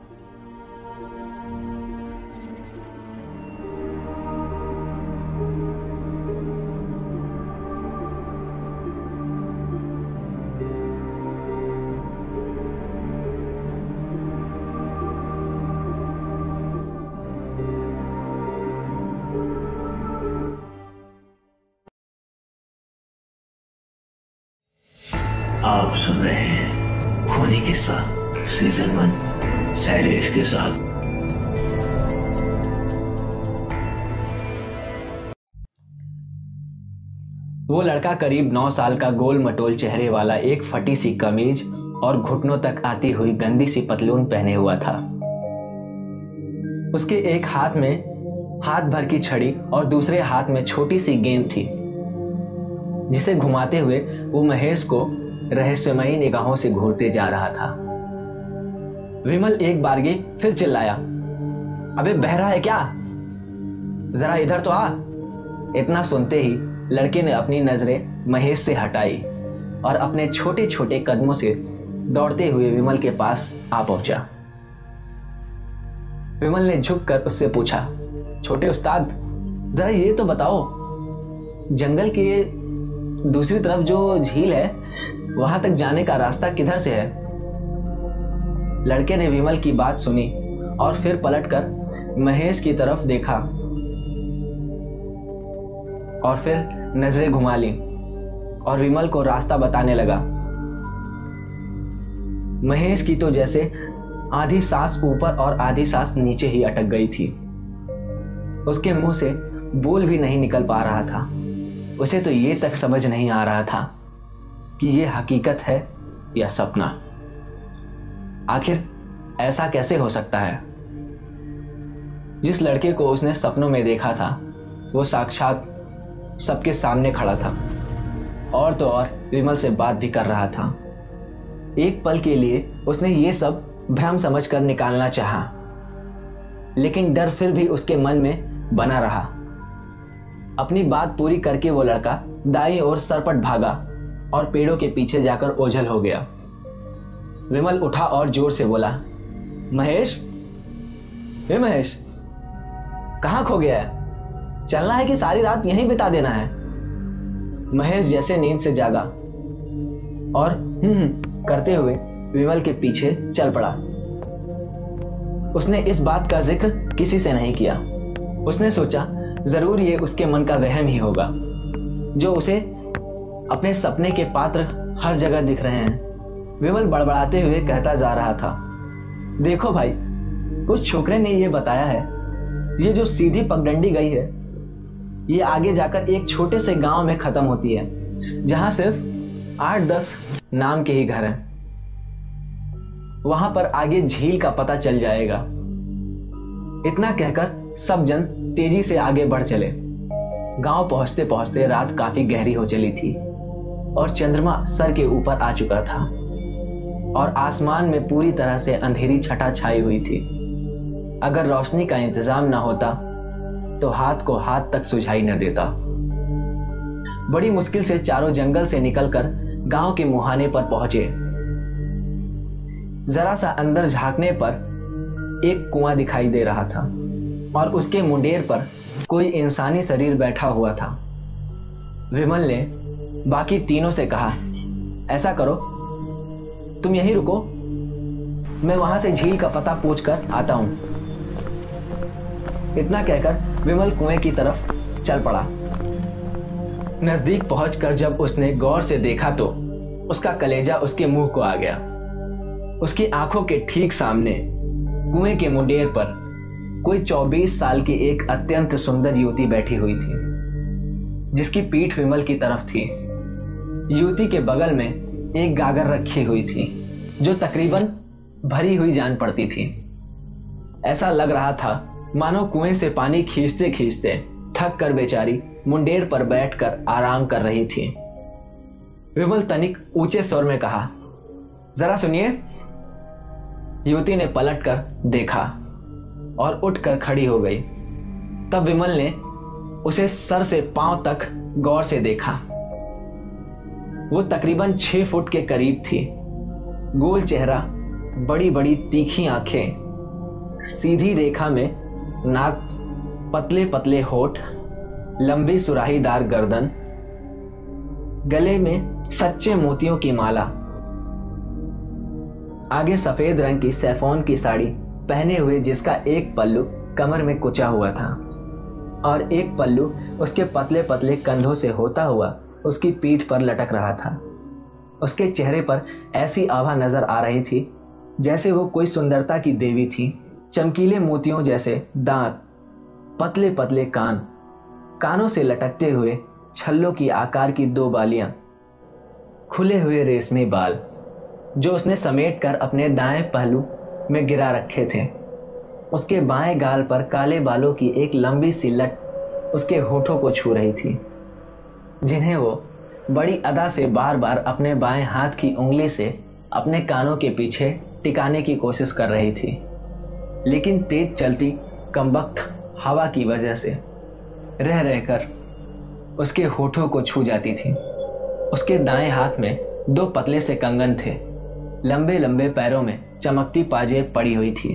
साथ वो लड़का करीब नौ साल का गोल मटोल चेहरे वाला एक फटी सी कमीज और घुटनों तक आती हुई गंदी सी पतलून पहने हुआ था। उसके एक हाथ में हाथ भर की छड़ी और दूसरे हाथ में छोटी सी गेंद थी, जिसे घुमाते हुए वो महेश को रहस्यमयी निगाहों से घूरते जा रहा था। विमल एक बारगी फिर चिल्लाया। अबे, बहरा है क्या? जरा इधर तो आ। इतना सुनते ही लड़के ने अपनी नज़रें महेश से हटाई और अपने छोटे छोटे कदमों से दौड़ते हुए विमल के पास आ पहुँचा। विमल ने झुककर उससे पूछा, छोटे उस्ताद, जरा ये तो बताओ, जंगल के दूसरी तरफ़ जो झील है, वहाँ तक जाने का रास्ता किधर से है? लड़के ने विमल की बात सुनी और फिर पलटकर महेश की तरफ़ देखा और फिर नज़रें घुमा ली और विमल को रास्ता बताने लगा। महेश की तो जैसे आधी सांस ऊपर और आधी सांस नीचे ही अटक गई थी। उसके मुँह से बोल भी नहीं निकल पा रहा था। उसे तो ये तक समझ नहीं आ रहा था कि ये हकीकत है या सपना। आखिर ऐसा कैसे हो सकता है? जिस लड़के को उसने सपनों में देखा था वो साक्षात सबके सामने खड़ा था। और तो और विमल से बात भी कर रहा था। एक पल के लिए उसने ये सब भ्रम समझकर निकालना चाहा, लेकिन डर फिर भी उसके मन में बना रहा। अपनी बात पूरी करके वो लड़का दाई ओर सरपट भागा और पेड़ों के पीछे जाकर ओझल हो गया। विमल उठा और ज़ोर से बोला महेश? हे महेश कहाँ खो गया है? चलना है कि सारी रात यहीं बिता देना है? महेश जैसे नींद से जागा और हम्म, हम्म करते हुए विमल के पीछे चल पड़ा। उसने इस बात का ज़िक्र किसी से नहीं किया। उसने सोचा ज़रूर ये उसके मन का वहम ही होगा जो उसे अपने सपने के पात्र हर जगह दिख रहे हैं। विमल बड़बड़ाते हुए कहता जा रहा था, देखो भाई, उस छोकरे ने यह बताया है, ये जो सीधी पगडंडी गई है, ये आगे जाकर एक छोटे से गाँव में खत्म होती है, जहाँ सिर्फ़ आठ दस नाम के ही घर हैं। वहाँ पर आगे झील का पता चल जाएगा। इतना कहकर सब जन तेज़ी से आगे बढ़ चले। गाँव पहुँचते पहुँचते रात काफ़ी गहरी हो चली थी, और चंद्रमा सर के ऊपर आ चुका था। और आसमान में पूरी तरह से अंधेरी छटा छाई हुई थी। अगर रोशनी का इंतज़ाम ना होता तो हाथ को हाथ तक सुझाई न देता। बड़ी मुश्किल से चारों जंगल से निकलकर गाँव के मुहाने पर पहुँचे। जरा सा अंदर झांकने पर एक कुआँ दिखाई दे रहा था और उसके मुंडेर पर कोई इंसानी शरीर बैठा हुआ था। विमल ने बाकी तीनों से कहा, ऐसा करो तुम यहीं रुको। मैं वहाँ से झील का पता पूछ कर आता हूँ। इतना कहकर विमल कुएँ की तरफ़ चल पड़ा। नज़दीक पहुंचकर जब उसने गौर से देखा तो उसका कलेजा उसके मुँह को आ गया। उसकी आँखों के ठीक सामने कुएँ के मुंडेर पर कोई 24 साल की एक अत्यंत सुंदर युवती बैठी हुई थी, जिसकी पीठ विमल की तरफ़ थी। युवती के बगल में एक गागर रखी हुई थी, जो तकरीबन भरी हुई जान पड़ती थी। ऐसा लग रहा था, मानो कुएँ से पानी खींचते खींचते थक कर बेचारी मुंडेर पर बैठकर आराम कर रही थी। विमल तनिक ऊँचे स्वर में कहा, जरा सुनिए। युवती ने पलट कर देखा और उठकर खड़ी हो गई। तब विमल ने उसे सर से पाँव तक गौर से देखा। वो तकरीबन छह फुट के करीब थी। गोल चेहरा बड़ी बड़ी तीखी आँखें, सीधी रेखा में नाक पतले पतले होठ, लंबी सुराहीदार गर्दन, गले में सच्चे मोतियों की माला, आगे सफ़ेद रंग की सैफोन की साड़ी पहने हुए जिसका एक पल्लू कमर में कुचा हुआ था, और एक पल्लू उसके पतले पतले कंधों से होता हुआ उसकी पीठ पर लटक रहा था। उसके चेहरे पर ऐसी आभा नज़र आ रही थी, जैसे वो कोई सुंदरता की देवी थी। चमकीले मोतियों जैसे दांत पतले पतले कान, कानों से लटकते हुए छल्लों की आकार की दो बालियाँ, खुले हुए रेशमी बाल, जो उसने समेट कर अपने दाएँ पहलू में गिरा रखे थे। उसके बाएँ गाल पर काले बालों की एक लंबी सी लट उसके होठों को छू रही थी। जिन्हें वो बड़ी अदा से बार बार अपने बाएँ हाथ की उंगली से अपने कानों के पीछे टिकाने की कोशिश कर रही थी। लेकिन तेज चलती कमबख्त हवा की वजह से रह रहकर उसके होठों को छू जाती थी। उसके दाएँ हाथ में दो पतले से कंगन थे। लंबे लंबे पैरों में चमकती पाजे पड़ी हुई थी।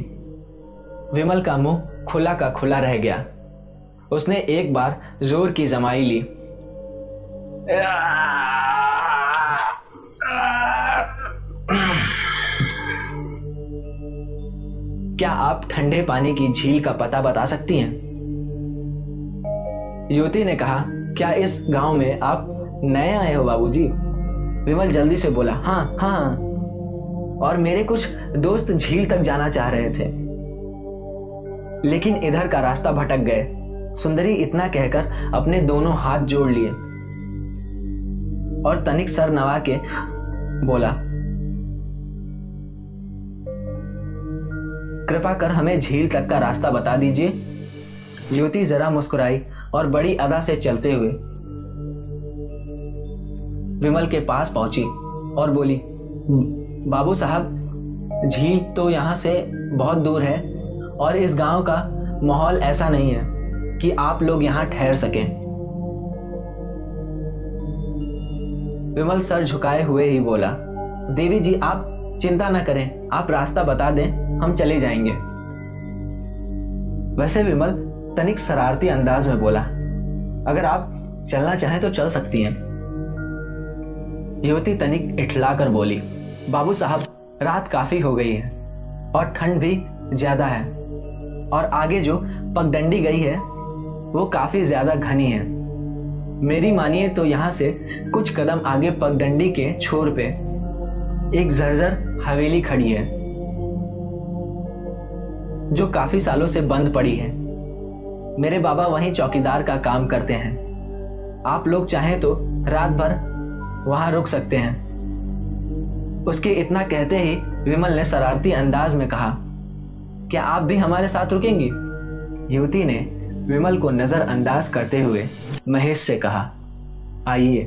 विमल का मुँह खुला का खुला रह गया। उसने एक बार ज़ोर की जमाई ली। क्या आप ठंडे पानी की झील का पता बता सकती हैं? युवती ने कहा, क्या इस गाँव में आप नए आए हो, बाबूजी? विमल जल्दी से बोला हाँ हाँ। और मेरे कुछ दोस्त झील तक जाना चाह रहे थे। लेकिन इधर का रास्ता भटक गए। सुंदरी इतना कहकर अपने दोनों हाथ जोड़ लिए। और तनिक सर नवा के बोला, कृपा कर हमें झील तक का रास्ता बता दीजिए। युवती जरा मुस्कुराई और बड़ी अदा से चलते हुए विमल के पास पहुँची और बोली, बाबू साहब, झील तो यहाँ से बहुत दूर है और इस गाँव का माहौल ऐसा नहीं है कि आप लोग यहाँ ठहर सकें। विमल सर झुकाए हुए ही बोला, देवी जी, आप चिंता न करें, आप रास्ता बता दें, हम चले जाएँगे. वैसे विमल तनिक शरारती अंदाज में बोला, अगर आप चलना चाहें तो चल सकती हैं. युवती तनिक इठला कर बोली, बाबू साहब, रात काफ़ी हो गई है और ठंड भी ज़्यादा है और आगे जो पगडंडी गई है, वो काफ़ी ज़्यादा घनी है। मेरी मानिए तो यहाँ से कुछ कदम आगे पगडंडी के छोर पे एक जर्जर हवेली खड़ी है, जो काफ़ी सालों से बंद पड़ी है। मेरे बाबा वहीं चौकीदार का काम करते हैं। आप लोग चाहें तो रात भर वहाँ रुक सकते हैं। उसके इतना कहते ही विमल ने शरारती अंदाज में कहा, क्या आप भी हमारे साथ रुकेंगी? युवती ने विमल को नजरअंदाज करते हुए महेश से कहा, आइए,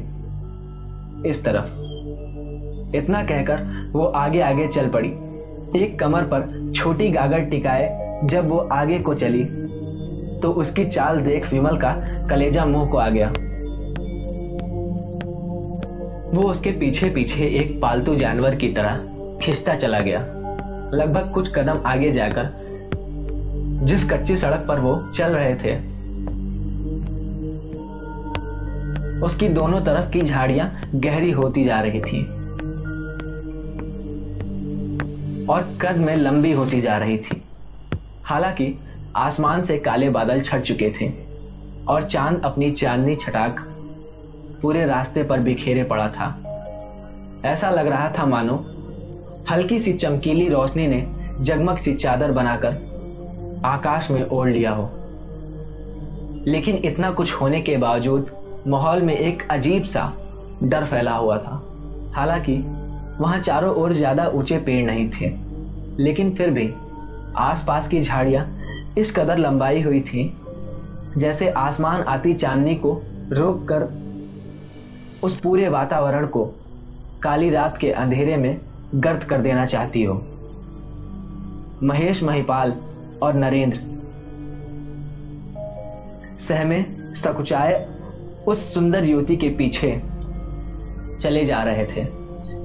इस तरफ़। इतना कहकर वो आगे आगे चल पड़ी। एक कमर पर छोटी गागर टिकाए जब वो आगे को चली तो उसकी चाल देख विमल का कलेजा मुँह को आ गया। वो उसके पीछे पीछे एक पालतू जानवर की तरह खिंचता चला गया। लगभग कुछ कदम आगे जाकर जिस कच्ची सड़क पर वो चल रहे थे उसकी दोनों तरफ़ की झाड़ियाँ गहरी होती जा रही थी और कद में लंबी होती जा रही थी। हालाँकि आसमान से काले बादल छट चुके थे और चाँद अपनी चांदनी छटाक पूरे रास्ते पर बिखेरे पड़ा था। ऐसा लग रहा था मानो हल्की सी चमकीली रोशनी ने जगमग सी चादर बनाकर आकाश में ओढ़ लिया हो। लेकिन इतना कुछ होने के बावजूद माहौल में एक अजीब सा डर फैला हुआ था। हालाँकि, वहाँ चारों ओर ज़्यादा ऊँचे पेड़ नहीं थे। लेकिन फिर भी, आसपास की झाड़ियाँ इस कदर लंबाई हुई थी, जैसे आसमान आती चांदनी को रोक कर उस पूरे वातावरण को काली रात के अंधेरे में गर्द कर देना चाहती हो। महेश महिपाल और नरेंद्र सहमे सकुचाए उस सुंदर युवती के पीछे चले जा रहे थे।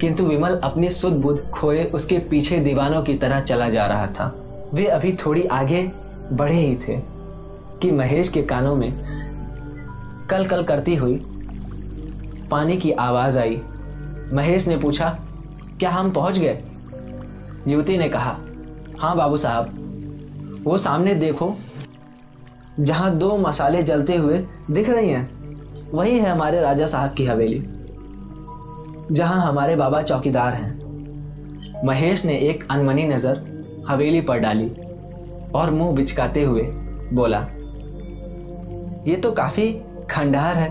किंतु विमल अपने सुध बुध खोए उसके पीछे दीवानों की तरह चला जा रहा था। वे अभी थोड़ी आगे बढ़े ही थे कि महेश के कानों में कल कल करती हुई पानी की आवाज़ आई। महेश ने पूछा, क्या हम पहुँच गए? युवती ने कहा हाँ बाबू साहब। वो सामने देखो, जहाँ दो मसाले जलते हुए दिख रही हैं। वही है हमारे राजा साहब की हवेली, जहाँ हमारे बाबा चौकीदार हैं। महेश ने एक अनमनी नज़र हवेली पर डाली और मुँह बिचकाते हुए बोला, ये तो काफ़ी खंडहर है।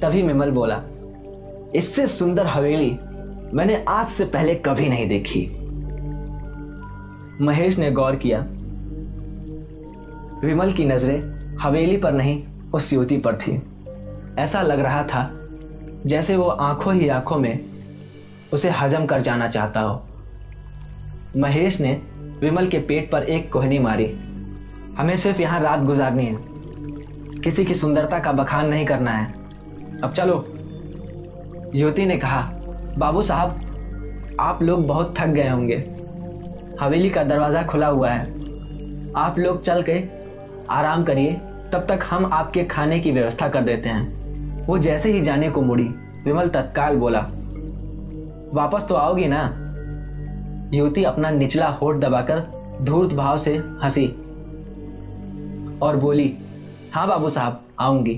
तभी मिमल बोला, इससे सुंदर हवेली मैंने आज से पहले कभी नहीं देखी। महेश ने गौर किया, विमल की नज़रें हवेली पर नहीं, उस युवती पर थी। ऐसा लग रहा था जैसे वो आँखों ही आँखों में उसे हजम कर जाना चाहता हो। महेश ने विमल के पेट पर एक कोहनी मारी। हमें सिर्फ़ यहाँ रात गुजारनी है। किसी की सुंदरता का बखान नहीं करना है। अब चलो। युवती ने कहा, बाबू साहब, आप लोग बहुत थक गए होंगे। हवेली का दरवाज़ा खुला हुआ है। आप लोग चल के आराम करिए, तब तक हम आपके खाने की व्यवस्था कर देते हैं। वो जैसे ही जाने को मुड़ी, विमल तत्काल बोला, वापस तो आओगी ना? युवती अपना निचला होठ दबाकर धूर्त भाव से हँसी और बोली हाँ बाबू साहब, आऊँगी।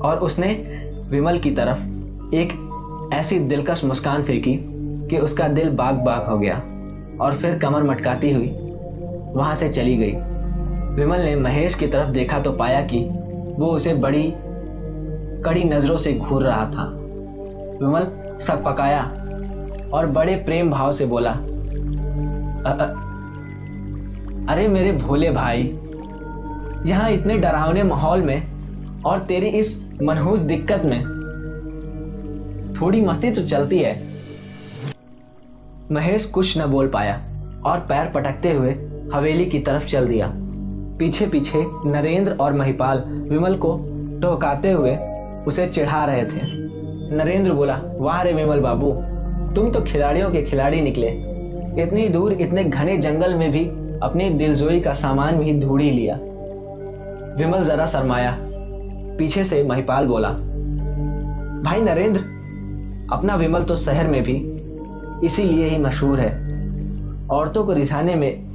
और उसने विमल की तरफ़ एक ऐसी दिलकश मुस्कान फेंकी कि उसका दिल बाग बाग हो गया और फिर कमर मटकाती हुई वहाँ से चली गई। विमल ने महेश की तरफ़ देखा तो पाया कि वो उसे बड़ी कड़ी नज़रों से घूर रहा था। विमल सक पकाया और बड़े प्रेम भाव से बोला अ, अ, अरे मेरे भोले भाई यहाँ इतने डरावने माहौल में और तेरी इस मनहूस दिक्कत में थोड़ी मस्ती तो चलती है। महेश कुछ न बोल पाया और पैर पटकते हुए हवेली की तरफ़ चल दिया। पीछे पीछे नरेंद्र और महिपाल विमल को टोकाते हुए उसे चिढ़ा रहे थे। नरेंद्र बोला, वाह रे विमल बाबू, तुम तो खिलाड़ियों के खिलाड़ी निकले। इतनी दूर इतने घने जंगल में भी अपनी दिलजोई का सामान भी ढूंढी लिया। विमल जरा शरमाया। पीछे से महिपाल बोला, भाई नरेंद्र, अपना विमल तो शहर में भी इसीलिए ही मशहूर है। औरतों को रिझाने में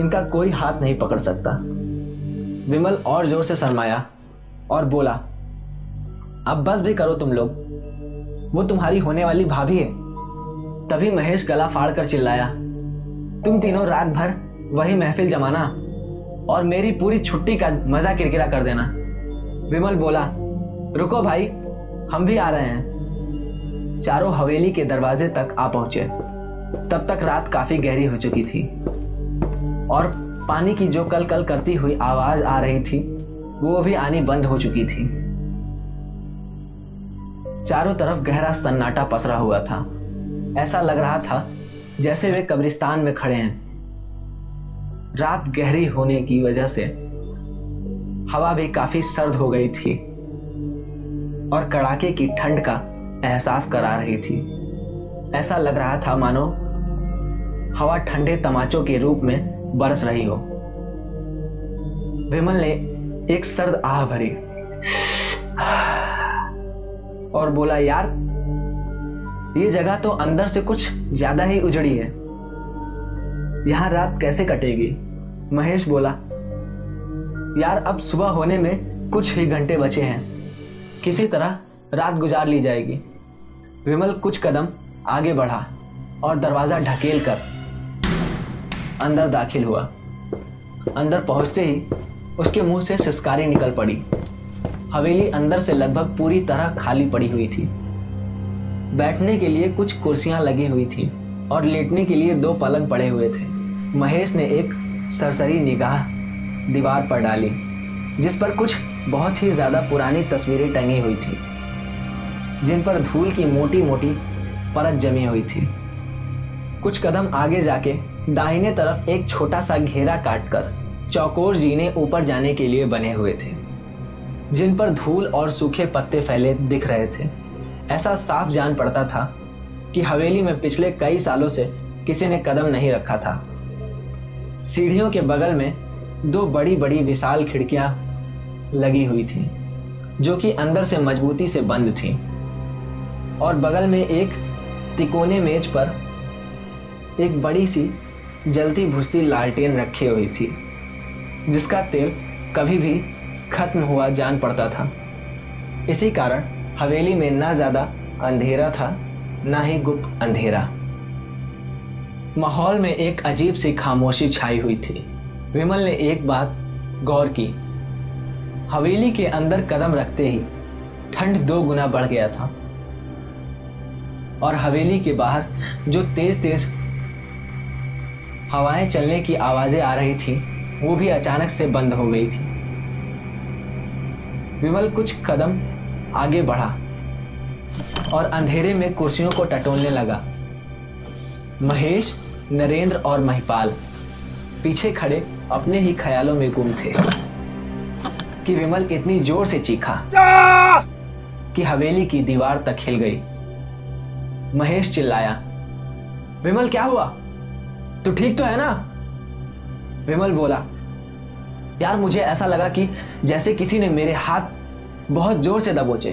इनका कोई हाथ नहीं पकड़ सकता। विमल और ज़ोर से शरमाया और बोला, अब बस भी करो तुम लोग। वो तुम्हारी होने वाली भाभी है। तभी महेश गला फाड़ कर चिल्लाया, तुम तीनों रात भर वही महफिल जमाना और मेरी पूरी छुट्टी का मज़ा किरकिरा कर देना। विमल बोला, रुको भाई, हम भी आ रहे हैं। चारों हवेली के दरवाजे तक आ पहुँचे। तब तक रात काफ़ी गहरी हो चुकी थी। और पानी की जो कल कल करती हुई आवाज़ आ रही थी, वो भी आनी बंद हो चुकी थी। चारों तरफ़ गहरा सन्नाटा पसरा हुआ था। ऐसा लग रहा था जैसे वे कब्रिस्तान में खड़े हैं। रात गहरी होने की वजह से हवा भी काफ़ी सर्द हो गई थी और कड़ाके की ठंड का एहसास करा रही थी। ऐसा लग रहा था, मानो, हवा ठंडे तमाचों के रूप में बरस रही हो। विमल ने एक सर्द आह भरी, और बोला, यार, ये जगह तो अंदर से कुछ ज़्यादा ही उजड़ी है। यहाँ रात कैसे कटेगी? महेश बोला, यार, अब सुबह होने में कुछ ही घंटे बचे हैं। किसी तरह रात गुजार ली जाएगी। विमल कुछ कदम आगे बढ़ा और दरवाज़ा ढकेल कर अंदर दाखिल हुआ। अंदर पहुँचते ही उसके मुँह से सिस्कारी निकल पड़ी। हवेली अंदर से लगभग पूरी तरह खाली पड़ी हुई थी। बैठने के लिए कुछ कुर्सियाँ लगी हुई थी और लेटने के लिए दो पलंग पड़े हुए थे। महेश ने एक सरसरी निगाह दीवार पर डाली, जिस पर कुछ बहुत ही ज़्यादा पुरानी तस्वीरें टंगी हुई थी, जिन पर धूल की मोटी मोटी परत जमी हुई थी। कुछ कदम आगे जाके दाहिने तरफ़ एक छोटा सा घेरा काटकर चौकोर जीने ऊपर जाने के लिए बने हुए थे, जिन पर धूल और सूखे पत्ते फैले दिख रहे थे। ऐसा साफ़ जान पड़ता था कि हवेली में पिछले कई सालों से किसी ने कदम नहीं रखा था। सीढ़ियों के बगल में दो बड़ी बड़ी विशाल खिड़कियाँ लगी हुई थी, जो कि अंदर से मजबूती से बंद थी। और बगल में एक तिकोने मेज पर एक बड़ी सी जलती भुजती लालटेन रखी हुई थी, जिसका तेल कभी भी खत्म हुआ जान पड़ता था। इसी कारण हवेली में ना ज़्यादा अंधेरा था, ना ही गुप्त अंधेरा। माहौल में एक अजीब सी खामोशी छाई हुई थी। विमल ने एक बात गौर की, हवेली के अंदर कदम रखते ही ठंड दो गुना बढ़ गया था। और हवेली के बाहर जो तेज तेज हवाएँ चलने की आवाज़ें आ रही थी, वो भी अचानक से बंद हो गई थी। विमल कुछ कदम आगे बढ़ा और अंधेरे में कुर्सियों को टटोलने लगा। महेश, नरेंद्र और महिपाल पीछे खड़े अपने ही ख्यालों में गुम थे कि विमल इतनी ज़ोर से चीखा कि हवेली की दीवार तक हिल गई। महेश चिल्लाया, विमल, क्या हुआ? तू ठीक तो है ना? विमल बोला, यार, मुझे ऐसा लगा कि जैसे किसी ने मेरे हाथ बहुत ज़ोर से दबोचे।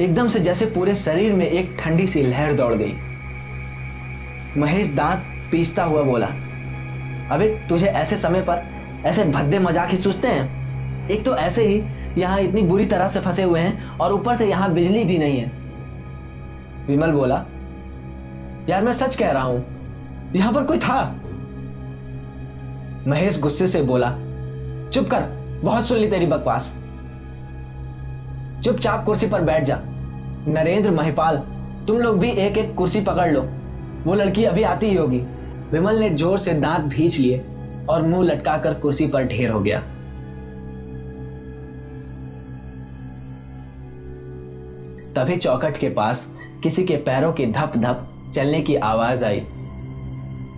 एकदम से जैसे पूरे शरीर में एक ठंडी सी लहर दौड़ गई। महेश दांत पीसता हुआ बोला, अबे, तुझे ऐसे समय पर ऐसे भद्दे मज़ाक ही सोचते हैं? एक तो ऐसे ही यहाँ इतनी बुरी तरह से फंसे हुए हैं और ऊपर से यहाँ बिजली भी नहीं है। विमल बोला यार मैं सच कह रहा हूँ, यहाँ पर कोई था? महेश गुस्से से बोला, चुप कर, बहुत सुन ली तेरी बकवास। चुपचाप कुर्सी पर बैठ जा। नरेंद्र, महिपाल, तुम लोग भी एक एक कुर्सी पकड़ लो। वो लड़की अभी आती ही होगी। विमल ने ज़ोर से दांत भींच लिए और मुँह लटकाकर कुर्सी पर ढेर हो गया। तभी चौकट के पास किसी के पैरों की धप धप चलने की आवाज़ आई।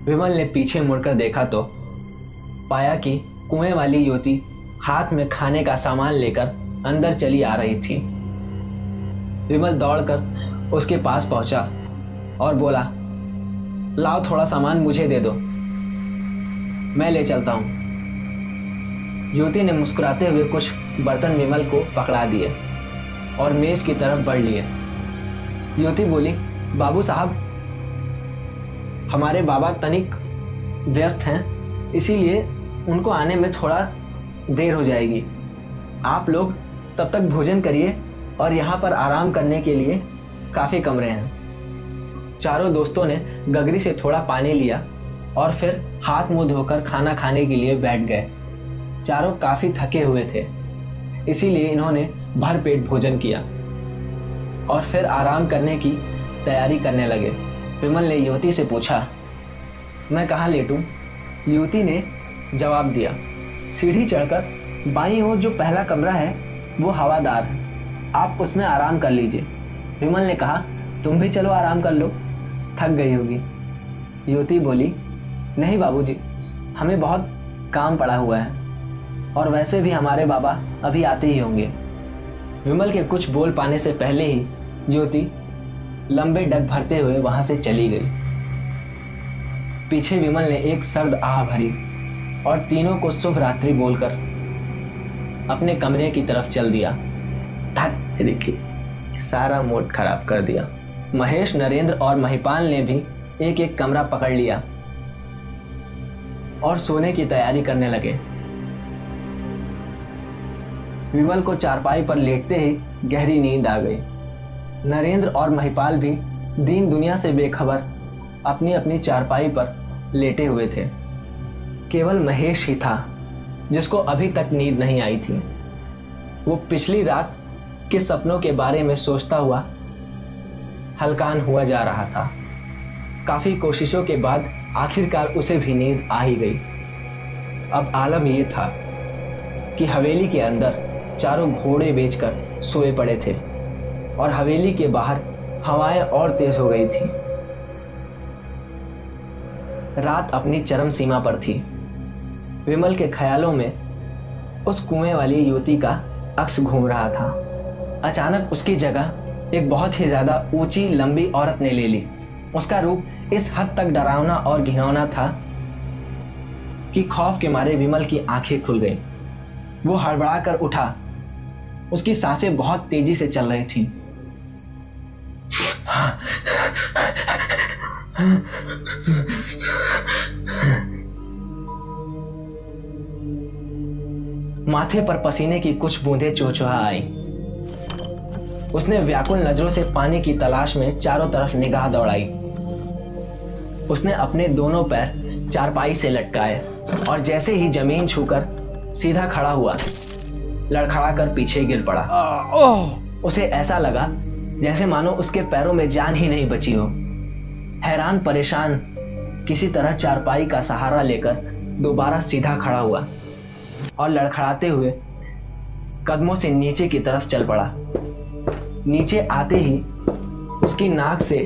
विमल ने पीछे मुड़कर देखा तो पाया कि कुएँ वाली युवती हाथ में खाने का सामान लेकर अंदर चली आ रही थी। विमल दौड़कर उसके पास पहुँचा और बोला, लाओ थोड़ा सामान, मुझे दे दो। मैं ले चलता हूँ। युवती ने मुस्कुराते हुए कुछ बर्तन विमल को पकड़ा दिए और मेज की तरफ़ बढ़ लिए। युवती बोली, बाबू साहब हमारे बाबा तनिक व्यस्त हैं, इसीलिए उनको आने में थोड़ा देर हो जाएगी। आप लोग तब तक भोजन करिए और यहाँ पर आराम करने के लिए काफ़ी कमरे हैं। चारों दोस्तों ने गगरी से थोड़ा पानी लिया और फिर हाथ मुँह धोकर खाना खाने के लिए बैठ गए। चारों काफ़ी थके हुए थे, इसीलिए इन्होंने भर पेट भोजन किया और फिर आराम करने की तैयारी करने लगे। विमल ने युवती से पूछा, मैं कहाँ लेटूं? युवती ने जवाब दिया, सीढ़ी चढ़कर बाई ओर जो पहला कमरा है, वो हवादार है। आप उसमें आराम कर लीजिए। विमल ने कहा, तुम भी चलो आराम कर लो। थक गई होगी। युवती बोली, नहीं बाबूजी, हमें बहुत काम पड़ा हुआ है, और वैसे भी हमारे बाबा अभी आते ही होंगे। विमल के कुछ बोल पाने से पहले ही ज्योति लंबे डग भरते हुए वहाँ से चली गई। पीछे विमल ने एक सर्द आह भरी और तीनों को शुभ रात्रि बोलकर अपने कमरे की तरफ़ चल दिया। देखिए, सारा मूड खराब कर दिया। महेश, नरेंद्र और महिपाल ने भी एक एक कमरा पकड़ लिया और सोने की तैयारी करने लगे। विमल को चारपाई पर लेटते ही गहरी नींद आ गई। नरेंद्र और महिपाल भी दीन दुनिया से बेखबर अपनी अपनी चारपाई पर लेटे हुए थे। केवल महेश ही था, जिसको अभी तक नींद नहीं आई थी। वो पिछली रात के सपनों के बारे में सोचता हुआ हलकान हुआ जा रहा था। काफ़ी कोशिशों के बाद आखिरकार उसे भी नींद आ ही गई। अब आलम यह था कि हवेली के अंदर चारों घोड़े बेचकर सोए पड़े थे। और हवेली के बाहर हवाएँ और तेज हो गई थी। रात अपनी चरम सीमा पर थी। विमल के ख्यालों में उस कुएँ वाली युवती का अक्स घूम रहा था। अचानक उसकी जगह एक बहुत ही ज़्यादा ऊँची, लंबी औरत ने ले ली। उसका रूप इस हद तक डरावना और घिनौना था कि खौफ के मारे विमल की आँखें खुल गईं। वो हड़बड़ा कर उठा। उसकी साँसें बहुत तेज़ी से चल रही थीं। माथे पर पसीने की कुछ बूंदें चोचुहा आई। उसने व्याकुल नज़रों से पानी की तलाश में चारों तरफ़ निगाह दौड़ाई। उसने अपने दोनों पैर चारपाई से लटकाए और जैसे ही ज़मीन छूकर सीधा खड़ा हुआ लड़खड़ा कर पीछे गिर पड़ा। उसे ऐसा लगा जैसे मानो उसके पैरों में जान ही नहीं बची हो। हैरान, परेशान, किसी तरह चारपाई का सहारा लेकर दोबारा सीधा खड़ा हुआ और लड़खड़ाते हुए कदमों से नीचे की तरफ़ चल पड़ा। नीचे आते ही उसकी नाक से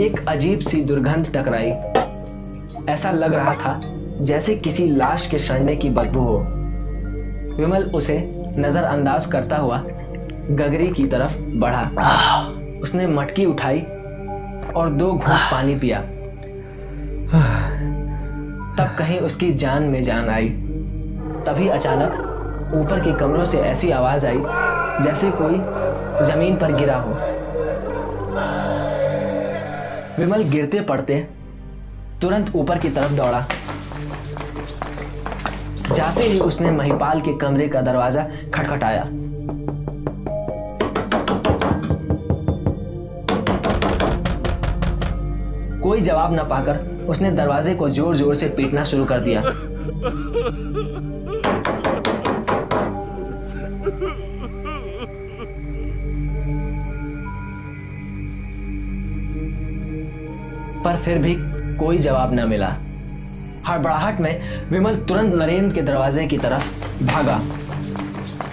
एक अजीब सी दुर्गंध टकराई। ऐसा लग रहा था जैसे किसी लाश के सड़ने की बदबू हो। विमल उसे नजरअंदाज करता हुआ गगरी की तरफ़ बढ़ा। उसने मटकी उठाई और दो घूट पानी पिया। तब कहीं उसकी जान में जान आई। तभी अचानक ऊपर के कमरों से ऐसी आवाज़ आई जैसे कोई ज़मीन पर गिरा हो। विमल गिरते पड़ते तुरंत ऊपर की तरफ़ दौड़ा। जाते ही उसने महिपाल के कमरे का दरवाज़ा खटखटाया। कोई जवाब न पाकर उसने दरवाजे को ज़ोर ज़ोर से पीटना शुरू कर दिया। पर फिर भी कोई जवाब न मिला। हड़बड़ाहट में विमल तुरंत नरेंद्र के दरवाजे की तरफ़ भागा।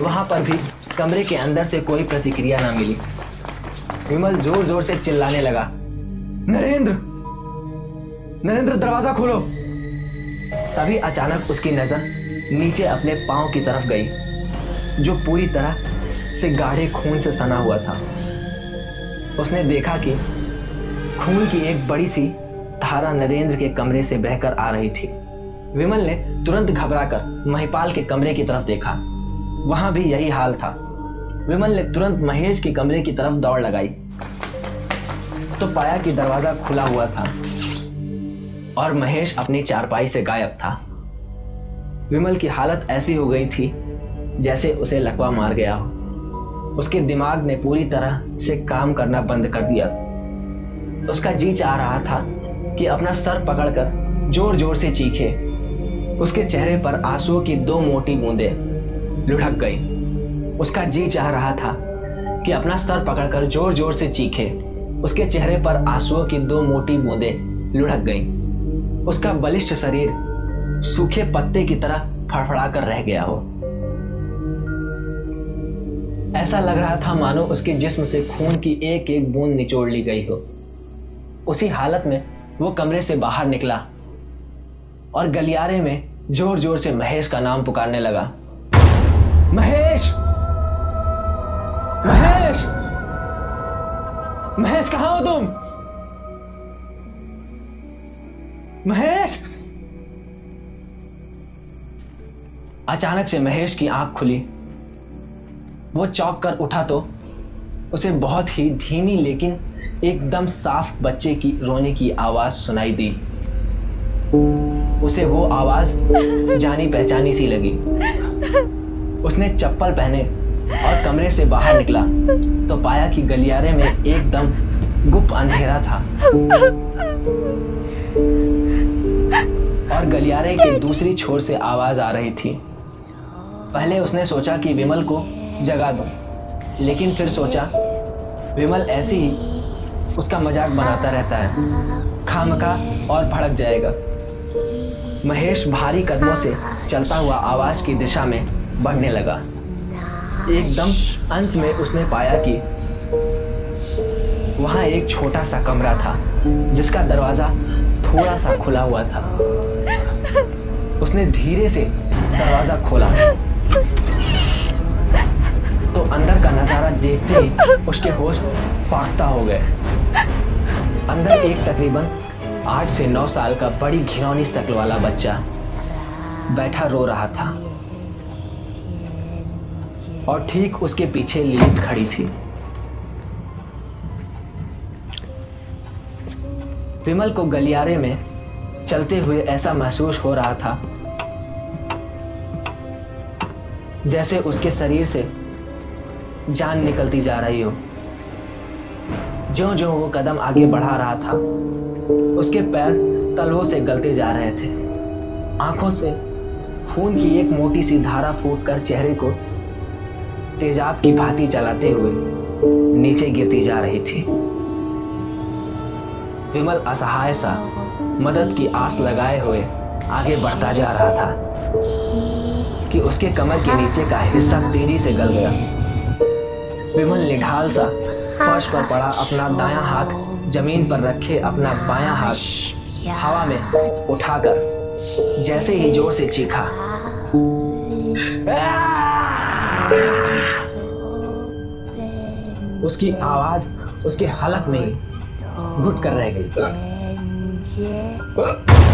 वहाँ पर भी कमरे के अंदर से कोई प्रतिक्रिया ना मिली। विमल ज़ोर ज़ोर से चिल्लाने लगा, नरेंद्र! नरेंद्र, दरवाज़ा खोलो। तभी अचानक उसकी नज़र नीचे अपने पाँव की तरफ़ गई, जो पूरी तरह से गाढ़े खून से सना हुआ था। उसने देखा कि खून की एक बड़ी सी धारा नरेंद्र के कमरे से बहकर आ रही थी। विमल ने तुरंत घबराकर महिपाल के कमरे की तरफ़ देखा। वहाँ भी यही हाल था। विमल ने तुरंत महेश के कमरे की तरफ़ दौड़ लगाई। तो पाया कि दरवाज़ा खुला हुआ था। और महेश अपनी चारपाई से गायब था। विमल की हालत ऐसी हो गई थी, जैसे उसे लकवा मार गया हो। उसके दिमाग ने पूरी तरह से काम करना बंद कर दिया। उसका जी चाह रहा था कि अपना सर पकड़कर ज़ोर ज़ोर से चीखे। उसके चेहरे पर आंसुओं की दो मोटी बूंदे लुढ़क गई। उसका जी चाह रहा था कि अपना सर पकड़कर ज़ोर ज़ोर से चीखे। उसके चेहरे पर आंसुओं की दो मोटी बूंदे लुढ़क गई। उसका बलिष्ठ शरीर सूखे पत्ते की तरह फड़फड़ा कर रह गया हो। ऐसा लग रहा था मानो उसके जिस्म से खून की एक एक बूंद निचोड़ ली गई हो। उसी हालत में वो कमरे से बाहर निकला और गलियारे में ज़ोर ज़ोर से महेश का नाम पुकारने लगा। महेश! महेश! महेश, कहाँ हो तुम? महेश! अचानक से महेश की आँख खुली। वो चौंक कर उठा तो उसे बहुत ही धीमी लेकिन एकदम साफ़ बच्चे की रोने की आवाज़ सुनाई दी। उसे वो आवाज़ जानी पहचानी सी लगी। उसने चप्पल पहने और कमरे से बाहर निकला। तो पाया कि गलियारे में एकदम गुप्त अंधेरा था। और गलियारे के दूसरी छोर से आवाज़ आ रही थी। पहले उसने सोचा कि विमल को जगा दूँ, लेकिन फिर सोचा विमल ऐसे ही उसका मज़ाक बनाता रहता है खामका और भड़क जाएगा। महेश भारी कदमों से चलता हुआ आवाज़ की दिशा में बढ़ने लगा। एकदम अंत में उसने पाया कि वहाँ एक छोटा सा कमरा था जिसका दरवाज़ा थोड़ा सा खुला हुआ था। उसने धीरे से दरवाज़ा खोला। तो अंदर का नज़ारा देखते ही उसके होश फाकता हो गए। अंदर एक तकरीबन आठ से नौ साल का बड़ी घिनौनी शक्ल वाला बच्चा बैठा रो रहा था। और ठीक उसके पीछे लिलित खड़ी थी। विमल को गलियारे में चलते हुए ऐसा महसूस हो रहा था जैसे उसके शरीर से जान निकलती जा रही हो। जो जो वो कदम आगे बढ़ा रहा था, उसके पैर तलवों से गलते जा रहे थे। आँखों से खून की एक मोटी सी धारा फूट कर चेहरे को तेजाब की भांति चलाते हुए नीचे गिरती जा रही थी। विमल असहाय सा मदद की आस लगाए हुए आगे बढ़ता जा रहा था कि उसके कमर के नीचे का हिस्सा तेज़ी से गल गया। विमल निढाल सा फर्श पर पड़ा अपना दायां हाथ ज़मीन पर रखे अपना बायां हाथ हवा में उठाकर जैसे ही ज़ोर से चीखा। उसकी आवाज़ उसके हलक में घुट कर रह गई। 姐。